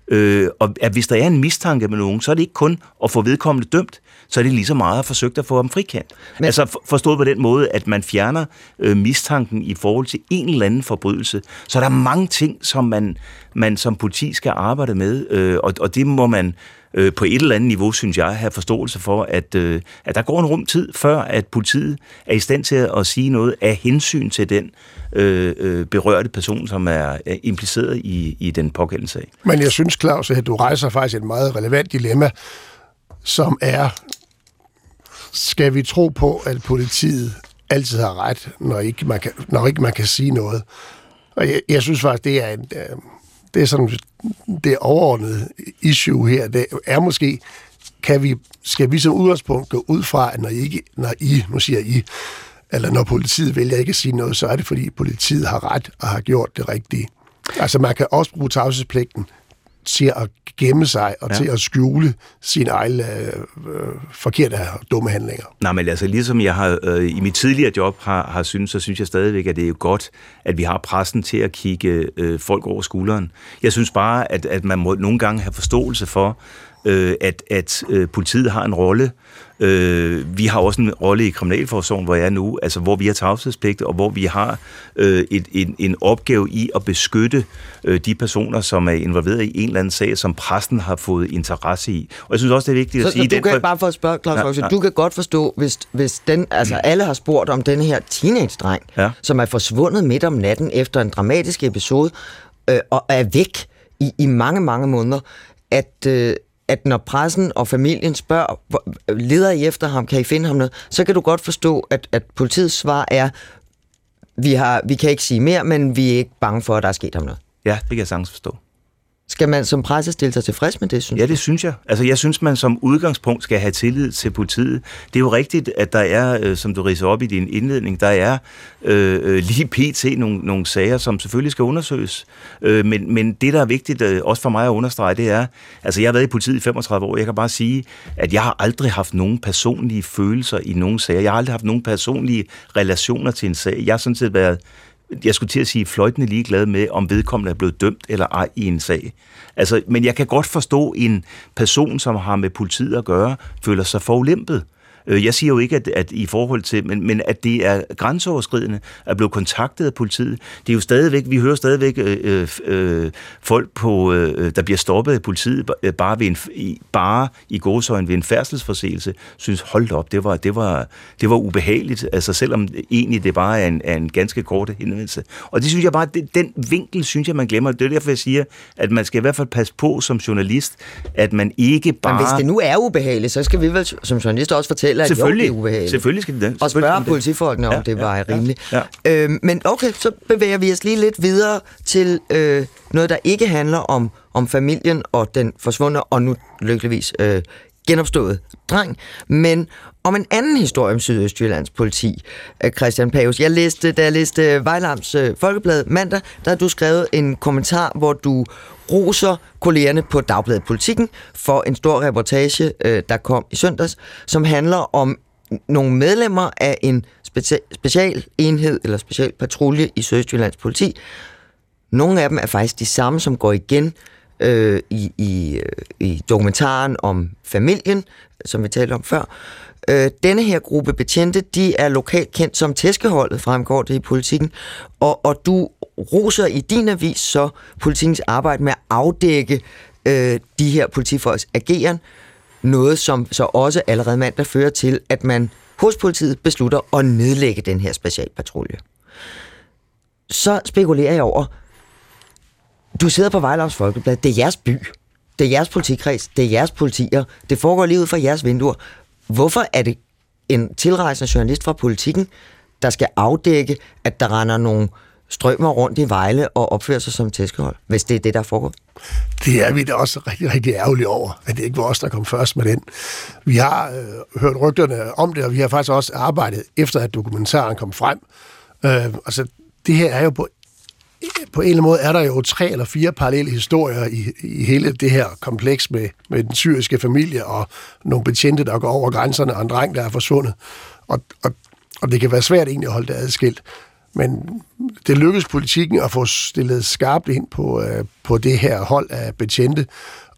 øh, og at hvis der er en mistanke med nogen, så er det ikke kun at få vedkommende dømt, så er det lige så meget at forsøge at få ham frikendt. Men... Altså forstået på den måde, at man fjerner øh, mistanken i forhold til en eller anden forbrydelse. Så der er mange ting, som man, man som politi skal arbejde med, øh, og, og det må man øh, på et eller andet niveau, synes jeg, have forståelse for, at, øh, at der går en rum tid, før at politiet er i stand til at sige noget af hensyn til den øh, øh, berørte person, som er impliceret i, i den pågældende sag. Men jeg synes, Claus, at du rejser faktisk et meget relevant dilemma, som er, skal vi tro på, at politiet altid har ret, når ikke man kan, når ikke man kan sige noget? Og jeg, jeg synes faktisk, det er en, øh, det er sådan det overordnede issue her, det er måske, kan vi, skal vi som udgangspunkt gå ud fra, at når I, ikke, når I nu siger I, eller når politiet vælger ikke at sige noget, så er det fordi politiet har ret og har gjort det rigtige. Altså man kan også bruge tavshedspligten til at gemme sig og ja. til at skjule sine egne øh, forkerte og dumme handlinger. Nej, men altså ligesom jeg har øh, i mit tidligere job har, har synes, så synes jeg stadigvæk, at det er godt, at vi har pressen til at kigge øh, folk over skulderen. Jeg synes bare, at, at man må nogle gange have forståelse for, øh, at, at øh, politiet har en rolle. Øh, vi har også en rolle i Kriminalforsorgen, hvor jeg er nu, altså hvor vi har tavshedspligt, og hvor vi har øh, et, en, en opgave i at beskytte øh, de personer, som er involveret i en eller anden sag, som pressen har fået interesse i. Og jeg synes også, det er vigtigt så, at sige... Så du den kan, for... bare for at spørge, Claus ja, ja. du kan godt forstå, hvis, hvis den, altså alle har spurgt om den her teenage-dreng, ja. som er forsvundet midt om natten efter en dramatisk episode, øh, og er væk i, i mange, mange måneder, at, øh, at når pressen og familien spørger, leder I efter ham, kan I finde ham noget, så kan du godt forstå, at, at politiets svar er, vi, har, vi kan ikke sige mere, men vi er ikke bange for, at der er sket ham noget. Ja, det kan jeg sagtens forstå. Skal man som presse stille sig tilfreds med det, synes Ja, det synes jeg. Altså, jeg synes, man som udgangspunkt skal have tillid til politiet. Det er jo rigtigt, at der er, øh, som du riser op i din indledning, der er øh, øh lige pt. Nogle, nogle sager, som selvfølgelig skal undersøges. Øh, men, men det, der er vigtigt, øh, også for mig at understrege, det er, altså jeg har været i politiet i 35 år, jeg kan bare sige, at jeg har aldrig haft nogen personlige følelser i nogen sager. Jeg har aldrig haft nogen personlige relationer til en sag. Jeg har sådan set været jeg skulle til at sige, fløjtende ligeglad med, om vedkommende er blevet dømt eller ej i en sag. Altså, men jeg kan godt forstå en person, som har med politiet at gøre, føler sig forulæmpet. Øh, jeg siger jo ikke, at, at i forhold til, men, men at det er grænseoverskridende at blive kontaktet af politiet. Det er jo stadigvæk, vi hører stadigvæk øh, øh, øh folk, på, øh, der bliver stoppet af politiet øh, bare, ved en, i, bare i gåsøjne ved en færdselsforseelse, synes, hold op, det var, det var, det var ubehageligt, altså selvom egentlig det bare er en, er en ganske kort henvendelse. Og det synes jeg bare, det, den vinkel synes jeg, man glemmer. Det er derfor, jeg siger, at man skal i hvert fald passe på som journalist, at man ikke bare... Men hvis det nu er ubehageligt, så skal vi vel som journalist også fortælle, eller selvfølgelig, jo, det er ubehageligt. Selvfølgelig skal det det. Og spørge politifolkene, om ja, det var ja, rimeligt. Ja, ja. Øhm, men okay, så bevæger vi os lige lidt videre til øh, noget, der ikke handler om, om familien og den forsvundne, og nu lykkeligvis øh, genopstået dreng, men om en anden historie om Sydøstjyllands politi, øh, Christian Paus. Jeg læste, da jeg læste Vejlams øh, Folkeblad mandag, der har du skrevet en kommentar, hvor du roser kollegerne på Dagbladet Politikken for en stor reportage, øh, der kom i søndags, som handler om nogle medlemmer af en special enhed eller special patrulje i Sydøstjyllands politi. Nogle af dem er faktisk de samme, som går igen øh, i, i, øh, i dokumentaren om familien, som vi talte om før. Øh, denne her gruppe betjente, de er lokalt kendt som tæskeholdet, fremgår det i politikken, og, og du roser i din avis så politikens arbejde med at afdække øh, de her politifolks ageren, noget som så også allerede mandag fører til, at man hos politiet beslutter at nedlægge den her specialpatrulje. Så spekulerer jeg over, du sidder på Vejlavs Folkeblad, det er jeres by, det er jeres politikreds, det er jeres politier, det foregår lige ud fra jeres vinduer. Hvorfor er det en tilrejsende journalist fra politikken, der skal afdække, at der render nogle strømmer rundt i Vejle og opfører sig som tæskehold, hvis det er det, der foregår? Det er vi da også rigtig, rigtig ærgerlige over, at det ikke var os, der kom først med den. Vi har øh, hørt rygterne om det, og vi har faktisk også arbejdet efter, at dokumentaren kom frem. Øh, altså, det her er jo på på en eller anden måde er der jo tre eller fire parallelle historier i, i hele det her kompleks med, med den syriske familie og nogle betjente, der går over grænserne, og en dreng, der er forsvundet. Og, og, og det kan være svært egentlig at holde det adskilt. Men det lykkedes politikken at få stillet skarpt ind på, øh, på det her hold af betjente.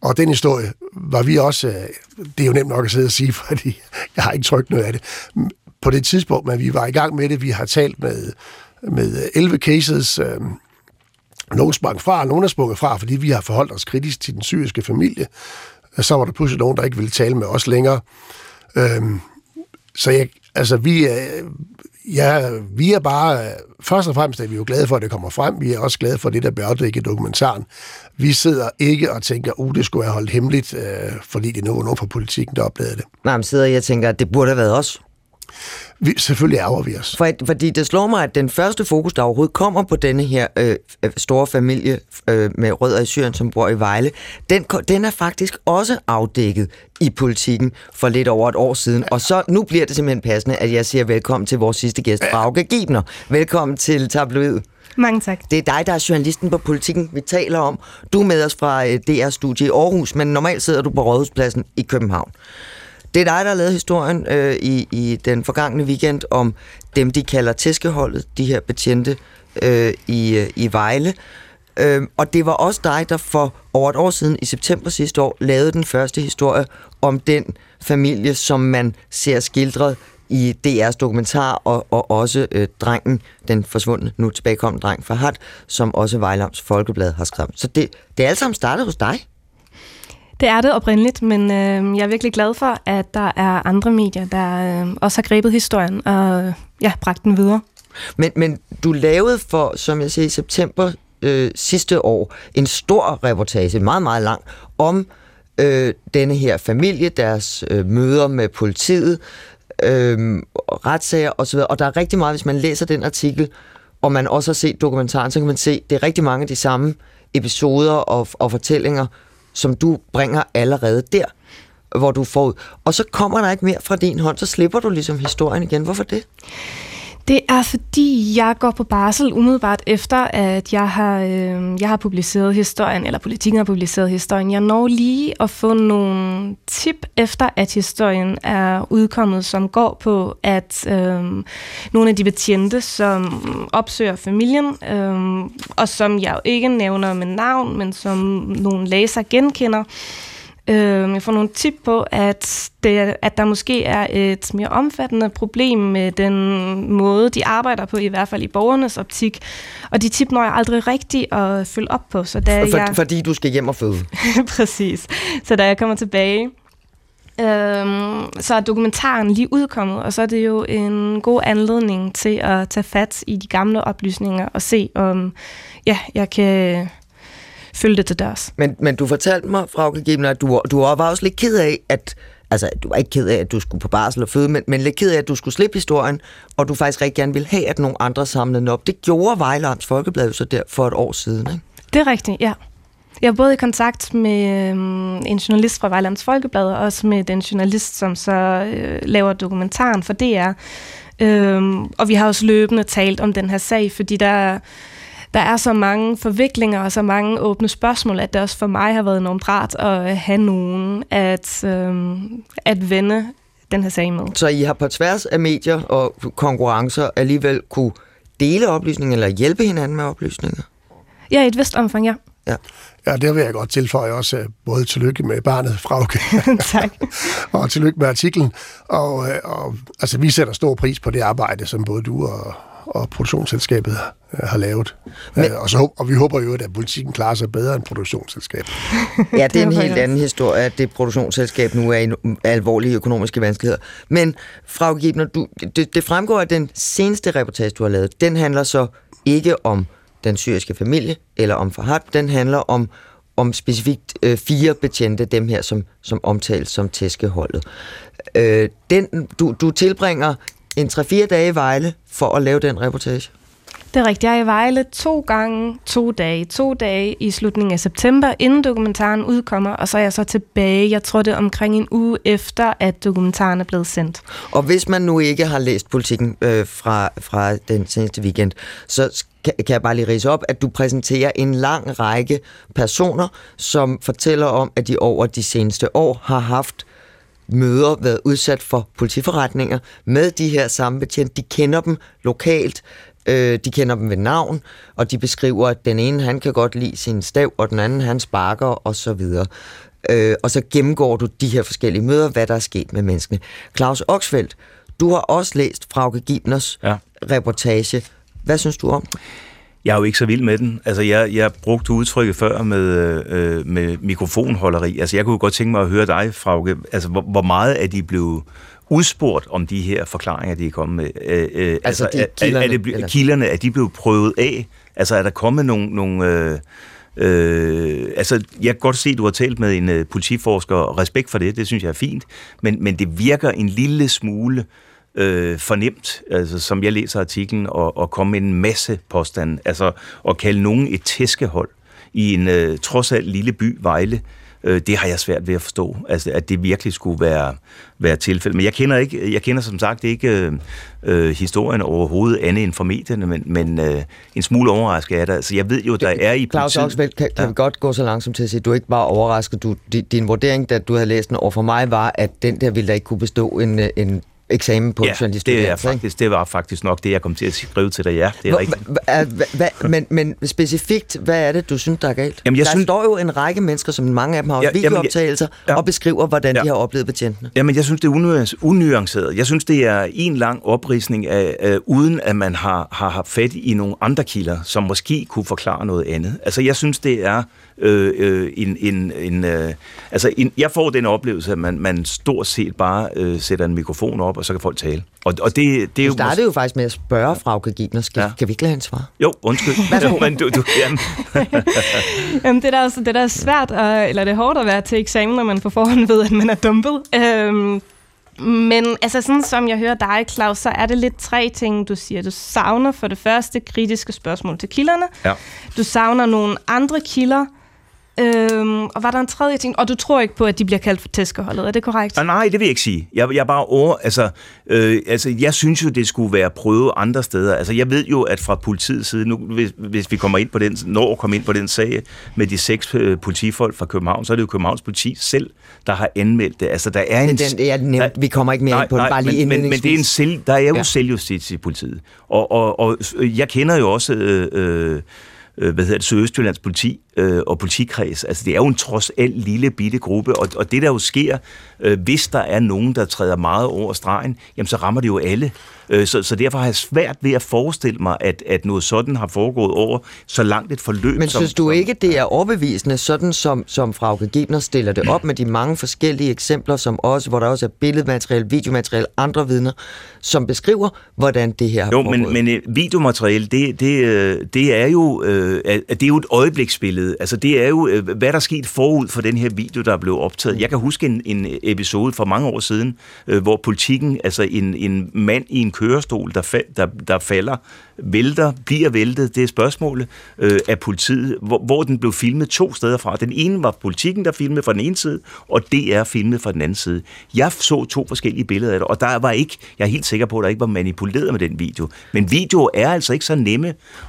Og den historie var vi også, Øh, det er jo nemt nok at sidde og sige, [LAUGHS] fordi jeg har ikke trykt noget af det, på det tidspunkt, men vi var i gang med det. Vi har talt med, med 11 cases, Øh, nogle sprang fra, og nogle er sprunget fra, fordi vi har forholdt os kritisk til den syriske familie. Så var der pludselig nogen, der ikke ville tale med os længere. Øhm, så jeg, altså, vi er, ja, vi er bare, først og fremmest er vi jo glade for, at det kommer frem. Vi er også glade for det, der bliver i dokumentaren. Vi sidder ikke og tænker, uh, det skulle jeg holde hemmeligt, øh, fordi det nu var nogen fra politikken, der oplevede det. Nej, men sidder jeg og tænker, at det burde have været os. Vi, selvfølgelig ærger vi os. For, fordi det slår mig, at den første fokus, der overhovedet kommer på denne her øh, store familie øh, med rødder i Syrien, som bor i Vejle, den, den er faktisk også afdækket i politikken for lidt over et år siden. Og så nu bliver det simpelthen passende, at jeg siger velkommen til vores sidste gæst, Frauke Gibner. Velkommen til Tabloid. Mange tak. Det er dig, der er journalisten på politikken, vi taler om. Du er med os fra øh, DR-studie i Aarhus, men normalt sidder du på Rådhuspladsen i København. Det er dig, der har lavet historien øh, i, i den forgangne weekend om dem, de kalder tæskeholdet, de her betjente øh, i, øh, i Vejle. Øh, og det var også dig, der for over et år siden, i september sidste år, lavede den første historie om den familie, som man ser skildret i DR's dokumentar, og, og også øh, drengen, den forsvundne, nu tilbagekommende dreng fra Hart, som også Vejlams Folkeblad har skrevet. Så det, det er alt sammen startet hos dig? Det er det oprindeligt, men øh, jeg er virkelig glad for, at der er andre medier, der øh, også har grebet historien og ja, bragt den videre. Men, men du lavede for, som jeg siger, i september øh, sidste år, en stor reportage, meget, meget lang, om øh, denne her familie, deres øh, møder med politiet, øh, retssager osv. Og der er rigtig meget, hvis man læser den artikel, og man også har set dokumentaren, så kan man se, det er rigtig mange af de samme episoder og, og fortællinger, som du bringer allerede der, hvor du får ud. Og så kommer der ikke mere fra din hånd, så slipper du ligesom historien igen. Hvorfor det? Det er fordi, jeg går på barsel umiddelbart efter, at jeg har, øh, jeg har publiceret historien, eller politikken har publiceret historien. Jeg når lige at få nogle tip efter, at historien er udkommet, som går på, at øh, nogle af de betjente, som opsøger familien, øh, og som jeg jo ikke nævner med navn, men som nogle læser genkender, Øh, jeg får nogle tip på, at, det, at der måske er et mere omfattende problem med den måde, de arbejder på, i hvert fald i borgernes optik. Og de tip når jeg aldrig rigtigt at følge op på. Så da For, jeg... Fordi du skal hjem og føde. [LAUGHS] Præcis. Så da jeg kommer tilbage, Øhm, så er dokumentaren lige udkommet, og så er det jo en god anledning til at tage fat i de gamle oplysninger og se, om ja, jeg kan følge det til dørs. Men, men du fortalte mig, Frau Gibner, at du, du var også lidt ked af, at altså, du var ikke ked af, at du skulle på barsel og føde, men, men lidt ked af, at du skulle slippe historien, og du faktisk rigtig gerne ville have, at nogle andre samlede den op. Det gjorde Vejlands Folkeblad så der for et år siden, ikke? Det er rigtigt, ja. Jeg er både i kontakt med øhm, en journalist fra Vejlands Folkeblad, og også med den journalist, som så øh, laver dokumentaren for DR. Øhm, og vi har også løbende talt om den her sag, fordi der der er så mange forviklinger og så mange åbne spørgsmål, at det også for mig har været enormt rart at have nogen at, øhm, at vende den her sag med. Så I har på tværs af medier og konkurrencer alligevel kunne dele oplysninger eller hjælpe hinanden med oplysninger? Ja, i et vist omfang, ja. Ja. Ja, det vil jeg godt tilføje også. Både tillykke med barnet, [LAUGHS] Frauke. [LAUGHS] tak. og tillykke med artiklen. Og, og altså, vi sætter stor pris på det arbejde, som både du og, og produktionsselskabet øh, har lavet. Men, øh, og, så, og vi håber jo, at politikken klarer sig bedre end produktionsselskabet. [LAUGHS] ja, det er en helt anden historie, at det produktionsselskab nu er i alvorlige økonomiske vanskeligheder. Men, Frau Gibner, du, det, det fremgår af den seneste reportage, du har lavet. Den handler så ikke om den syriske familie eller om Fahad. Den handler om om specifikt øh, fire betjente, dem her, som, som omtales som tæskeholdet. Øh, den, du, du tilbringer en 3-4 dage i Vejle for at lave den reportage? Det er rigtigt. Jeg er i Vejle to gange, to dage. To dage i slutningen af september, inden dokumentaren udkommer, og så er jeg så tilbage, jeg tror det er omkring en uge efter, at dokumentaren er blevet sendt. Og hvis man nu ikke har læst politikken øh, fra, fra den seneste weekend, så kan, kan jeg bare lige rise op, at du præsenterer en lang række personer, som fortæller om, at de over de seneste år har haft møder, været udsat for politiforretninger med de her samme betjente. De kender dem lokalt, øh, de kender dem ved navn, og de beskriver, at den ene, han kan godt lide sin stav, og den anden, han sparker, og så videre. Øh, og så gennemgår du de her forskellige møder, hvad der er sket med menneskene. Claus Oxfeldt, du har også læst Frauke Gibners ja. reportage. Hvad synes du om jeg er jo ikke så vild med den. Altså, jeg, jeg brugte udtrykket før med, øh, med mikrofonholderi. Altså, jeg kunne godt tænke mig at høre dig, Frauke. Altså, hvor, hvor meget er de blevet udspurgt om de her forklaringer, de er kommet med? Øh, øh, altså, altså de kilderne, er, er, det, eller? kilderne, er de blevet prøvet af? Altså, er der kommet nogle... nogle øh, Øh, altså, jeg kan godt se, at du har talt med en uh, politiforsker, og respekt for det, det synes jeg er fint, men, men det virker en lille smule øh, fornemt, altså, som jeg læser artiklen, at, at komme med en masse påstande, altså at kalde nogen et tæskehold i en øh, trods alt lille by, Vejle, øh, det har jeg svært ved at forstå, altså, at det virkelig skulle være, være tilfældet. Men jeg kender, ikke, jeg kender som sagt ikke øh, øh, historien overhovedet andet end fra medierne, men, men øh, en smule overrasket er der. Altså, jeg ved jo, der er i Claus Oxfeldt, kan, kan ja. vi godt gå så langsomt til at sige, at du ikke bare overrasket. Du, din, din vurdering, da du havde læst den over for mig, var, at den der ville der ikke kunne bestå en, en eksamen på ja, det er faktisk, det var faktisk nok det, jeg kom til at skrive til dig, ja. Det er Hvor, rigtigt. men, men specifikt, hvad er det, du synes, der er galt? Jamen, jeg der synes... står jo en række mennesker, som mange af dem har ja, videooptagelser, ja, og beskriver, hvordan ja. de har oplevet betjentene. Jamen, jeg synes, det er unuanceret. Jeg synes, det er en lang oprisning af, uh, uden at man har, har haft fat i nogle andre kilder, som måske kunne forklare noget andet. Altså, jeg synes, det er øh, øh, en... en, en øh, altså, en, jeg får den oplevelse, at man, man stort set bare øh, sætter en mikrofon op, og så kan folk tale. Og, og det, det er du startede jo, jo faktisk med at spørge Frauke Gibner, skal, ja. kan vi ikke lade hende svare? Jo, undskyld. [LAUGHS] Værsgo. [LAUGHS] Men du, du, jamen. [LAUGHS] jamen, det, der er, det der er svært, at, eller det er hårdt at være til eksamen, når man på forhånd ved, at man er dumpet. Øhm, men altså sådan som jeg hører dig, Claus, så er det lidt tre ting, du siger. Du savner for det første kritiske spørgsmål til kilderne. Ja. Du savner nogle andre kilder, Øhm, og var der en tredje ting? Og du tror ikke på, at de bliver kaldt for tæskeholdet, er det korrekt? Ah, nej, det vil jeg ikke sige. Jeg, jeg bare over, altså, øh, altså, jeg synes jo, det skulle være prøvet andre steder. Altså, jeg ved jo, at fra politiets side, nu, hvis, hvis vi kommer ind på den, når kommer ind på den sag med de seks øh, politifolk fra København, så er det jo Københavns politi selv, der har anmeldt det. Altså, der er en... Den, jeg nævnt, der, vi kommer ikke mere nej, ind på det, bare lige men, men, men det er en selv, der er jo ja. selvjustits i politiet. Og, og, og jeg kender jo også... Øh, øh, øh, hvad hedder det, Sydøstjyllands politi øh, og politikreds. Altså, det er jo en trods alt lille bitte gruppe, og, og det der jo sker, øh, hvis der er nogen, der træder meget over stregen, jamen så rammer det jo alle. Øh, så, så derfor har jeg svært ved at forestille mig, at, at noget sådan har foregået over så langt et forløb. Men som, synes du ikke, det er overbevisende, sådan som, som Frauke Gebner stiller det op med de mange forskellige eksempler, som også, hvor der også er billedmateriale, videomateriale, andre vidner, som beskriver, hvordan det her har jo, foregået? men, men øh, videomateriale, det, det, øh, det, er jo, det er jo et øjebliksbillede. Altså det er jo, hvad der er sket forud for den her video, der er blevet optaget. Jeg kan huske en, en episode for mange år siden, hvor politikken, altså en, en mand i en kørestol, der, fa- der, der falder, vælter, bliver væltet, det er spørgsmålet øh, af politiet, hvor, hvor den blev filmet to steder fra. Den ene var politikken, der filmede fra den ene side, og det er filmet fra den anden side. Jeg så to forskellige billeder af det, og der var ikke, jeg er helt sikker på, at der ikke var manipuleret med den video. Men video er altså ikke så nemme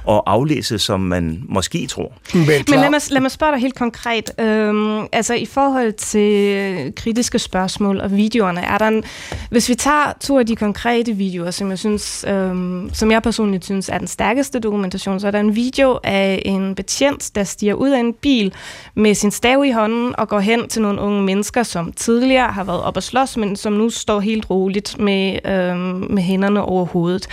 at aflæse, som man måske tror. Men, Men lad, mig, lad mig spørge dig helt konkret. Øhm, altså i forhold til øh, kritiske spørgsmål og videoerne, er der en, hvis vi tager to af de konkrete videoer, som jeg synes, øhm, som jeg personligt synes er den stærkeste dokumentation, så er der en video af en betjent, der stiger ud af en bil med sin stav i hånden og går hen til nogle unge mennesker, som tidligere har været op og slås, men som nu står helt roligt med, øhm, med hænderne over hovedet.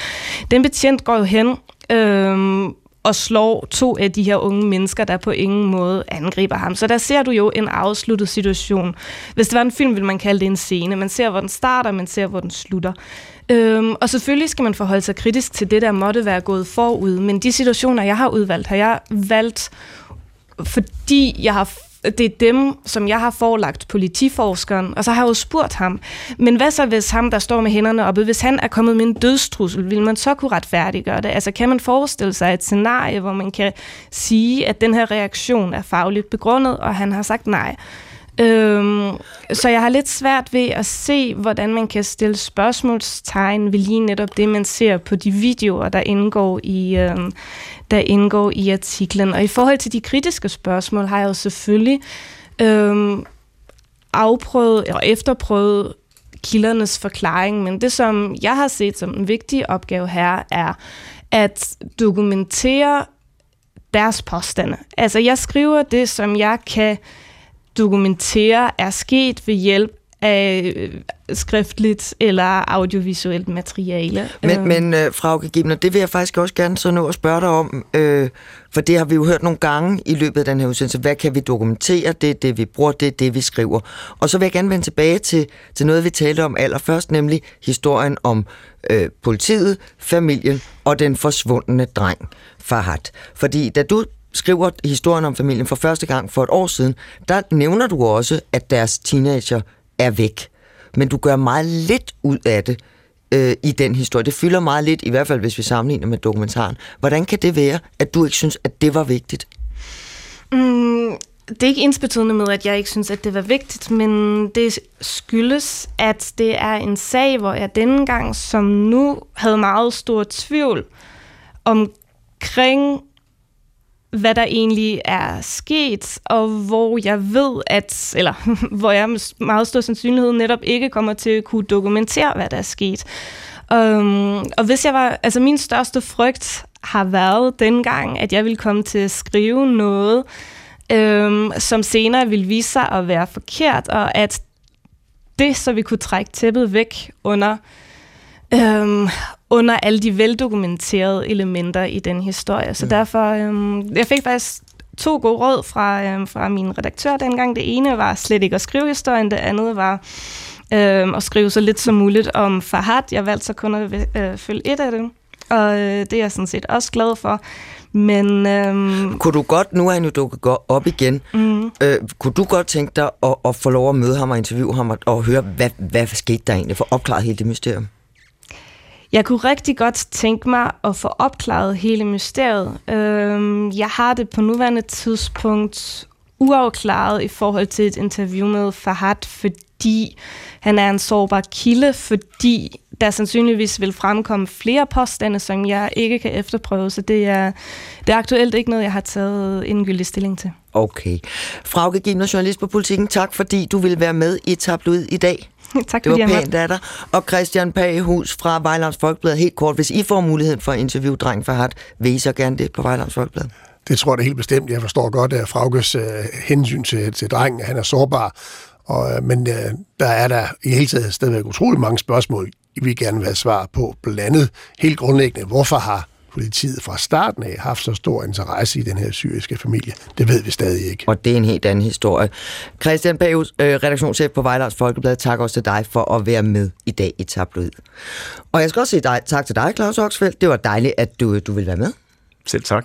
Den betjent går jo hen øhm, og slår to af de her unge mennesker, der på ingen måde angriber ham. Så der ser du jo en afsluttet situation. Hvis det var en film, ville man kalde det en scene. Man ser, hvor den starter, man ser, hvor den slutter. Øhm, og selvfølgelig skal man forholde sig kritisk til det, der måtte være gået forud. Men de situationer, jeg har udvalgt, har jeg valgt, fordi jeg har det er dem, som jeg har forelagt politiforskeren, og så har jeg jo spurgt ham, men hvad så hvis ham, der står med hænderne oppe, hvis han er kommet med en dødstrussel, vil man så kunne retfærdiggøre det? Altså kan man forestille sig et scenarie, hvor man kan sige, at den her reaktion er fagligt begrundet, og han har sagt nej? Øhm, så jeg har lidt svært ved at se, hvordan man kan stille spørgsmålstegn ved lige netop det, man ser på de videoer, der indgår i, øhm, der indgår i artiklen. Og i forhold til de kritiske spørgsmål har jeg jo selvfølgelig øhm, afprøvet og efterprøvet kildernes forklaring, men det, som jeg har set som en vigtig opgave her, er at dokumentere deres påstande. Altså, jeg skriver det, som jeg kan dokumentere er sket ved hjælp af øh, skriftligt eller audiovisuelt materiale. Men, øh. men uh, Frauke Gibner, det vil jeg faktisk også gerne så nå at spørge dig om, øh, for det har vi jo hørt nogle gange i løbet af den her udsendelse. Hvad kan vi dokumentere? Det er det, vi bruger, det er det, vi skriver. Og så vil jeg gerne vende tilbage til, til noget, vi talte om allerførst, nemlig historien om øh, politiet, familien og den forsvundne dreng, Fahad. Fordi da du skriver historien om familien for første gang for et år siden, der nævner du også, at deres teenager er væk. Men du gør meget lidt ud af det øh, i den historie. Det fylder meget lidt, i hvert fald hvis vi sammenligner med dokumentaren. Hvordan kan det være, at du ikke synes, at det var vigtigt? Mm, det er ikke ensbetydende med, at jeg ikke synes, at det var vigtigt, men det skyldes, at det er en sag, hvor jeg denne gang som nu havde meget stor tvivl omkring hvad der egentlig er sket, og hvor jeg ved, at, eller [LAUGHS] hvor jeg med meget stor sandsynlighed netop ikke kommer til at kunne dokumentere, hvad der er sket. Um, og hvis jeg var, altså min største frygt har været dengang, at jeg ville komme til at skrive noget, um, som senere ville vise sig at være forkert, og at det så vi kunne trække tæppet væk under øhm, under alle de veldokumenterede elementer i den historie. Så ja. derfor, øhm, jeg fik faktisk to gode råd fra, øhm, fra min redaktør dengang. Det ene var slet ikke at skrive historien, det andet var øhm, at skrive så lidt som muligt om Fahad. Jeg valgte så kun at øh, følge et af dem, og øh, det er jeg sådan set også glad for. Men, øhm, kunne du godt, nu er han jo dukket op igen, mm. øh, kunne du godt tænke dig at, at få lov at møde ham og interviewe ham og, og høre, hvad, hvad skete der egentlig, for opklaret hele det mysterium? Jeg kunne rigtig godt tænke mig at få opklaret hele mysteriet. Øhm, jeg har det på nuværende tidspunkt uafklaret i forhold til et interview med Fahad, fordi han er en sårbar kilde, fordi der sandsynligvis vil fremkomme flere påstande, som jeg ikke kan efterprøve, så det er, det er aktuelt ikke noget, jeg har taget endegyldig stilling til. Okay. Frauke Gimner, journalist på Politiken, tak fordi du vil være med i Tabloid i dag. [LAUGHS] tak det var pænt af dig. Og Christian Pagehus fra Vejlands Folkeblad, helt kort, hvis I får muligheden for at interviewe Dreng Fahad, vil I så gerne det på Vejlands Folkeblad? Det tror jeg det helt bestemt. Jeg forstår godt at Fraukes uh, hensyn til, til drengen. Han er sårbar. Og, uh, men uh, der er der i hele taget stadigvæk utrolig mange spørgsmål, I vil gerne have svar på. Blandt andet helt grundlæggende, hvorfor har politiet fra starten af haft så stor interesse i den her syriske familie. Det ved vi stadig ikke. Og det er en helt anden historie. Christian Baghus, øh, redaktionschef på Vejlands Folkeblad, tak også til dig for at være med i dag i Tabloid. Og jeg skal også sige dig, tak til dig, Claus Oxfeldt. Det var dejligt, at du, du vil være med. Selv tak.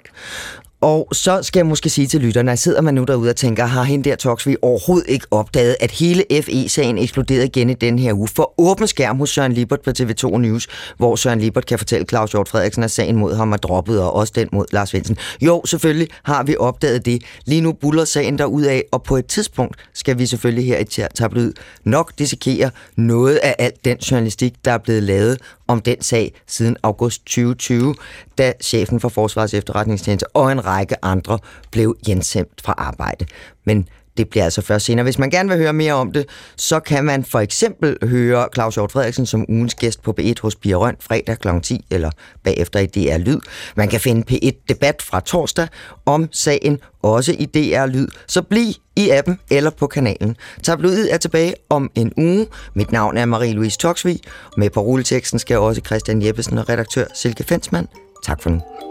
Og så skal jeg måske sige til lytterne, at sidder man nu derude og tænker, har hende der Toksvig overhovedet ikke opdaget, at hele FE-sagen eksploderede igen i den her uge for åben skærm hos Søren Libert på TV2 News, hvor Søren Libert kan fortælle Claus Hjort Frederiksen, at sagen mod ham er droppet, og også den mod Lars Svendsen. Jo, selvfølgelig har vi opdaget det. Lige nu buller sagen af, og på et tidspunkt skal vi selvfølgelig her i tabloid nok dissekere noget af alt den journalistik, der er blevet lavet om den sag siden august 2020, da chefen for Forsvarets efterretningstjeneste og en række andre blev hjemsendt fra arbejde. Men det bliver altså først senere. Hvis man gerne vil høre mere om det, så kan man for eksempel høre Claus Hjort Frederiksen som ugens gæst på P1 hos Pia Røn fredag kl. 10 eller bagefter i DR Lyd. Man kan finde P1 Debat fra torsdag om sagen, også i DR Lyd. Så bliv i appen eller på kanalen. Tabloidet er tilbage om en uge. Mit navn er Marie-Louise Toksvig. Med på rulleteksten skal også Christian Jeppesen og redaktør Silke Fensmann. Tak for nu.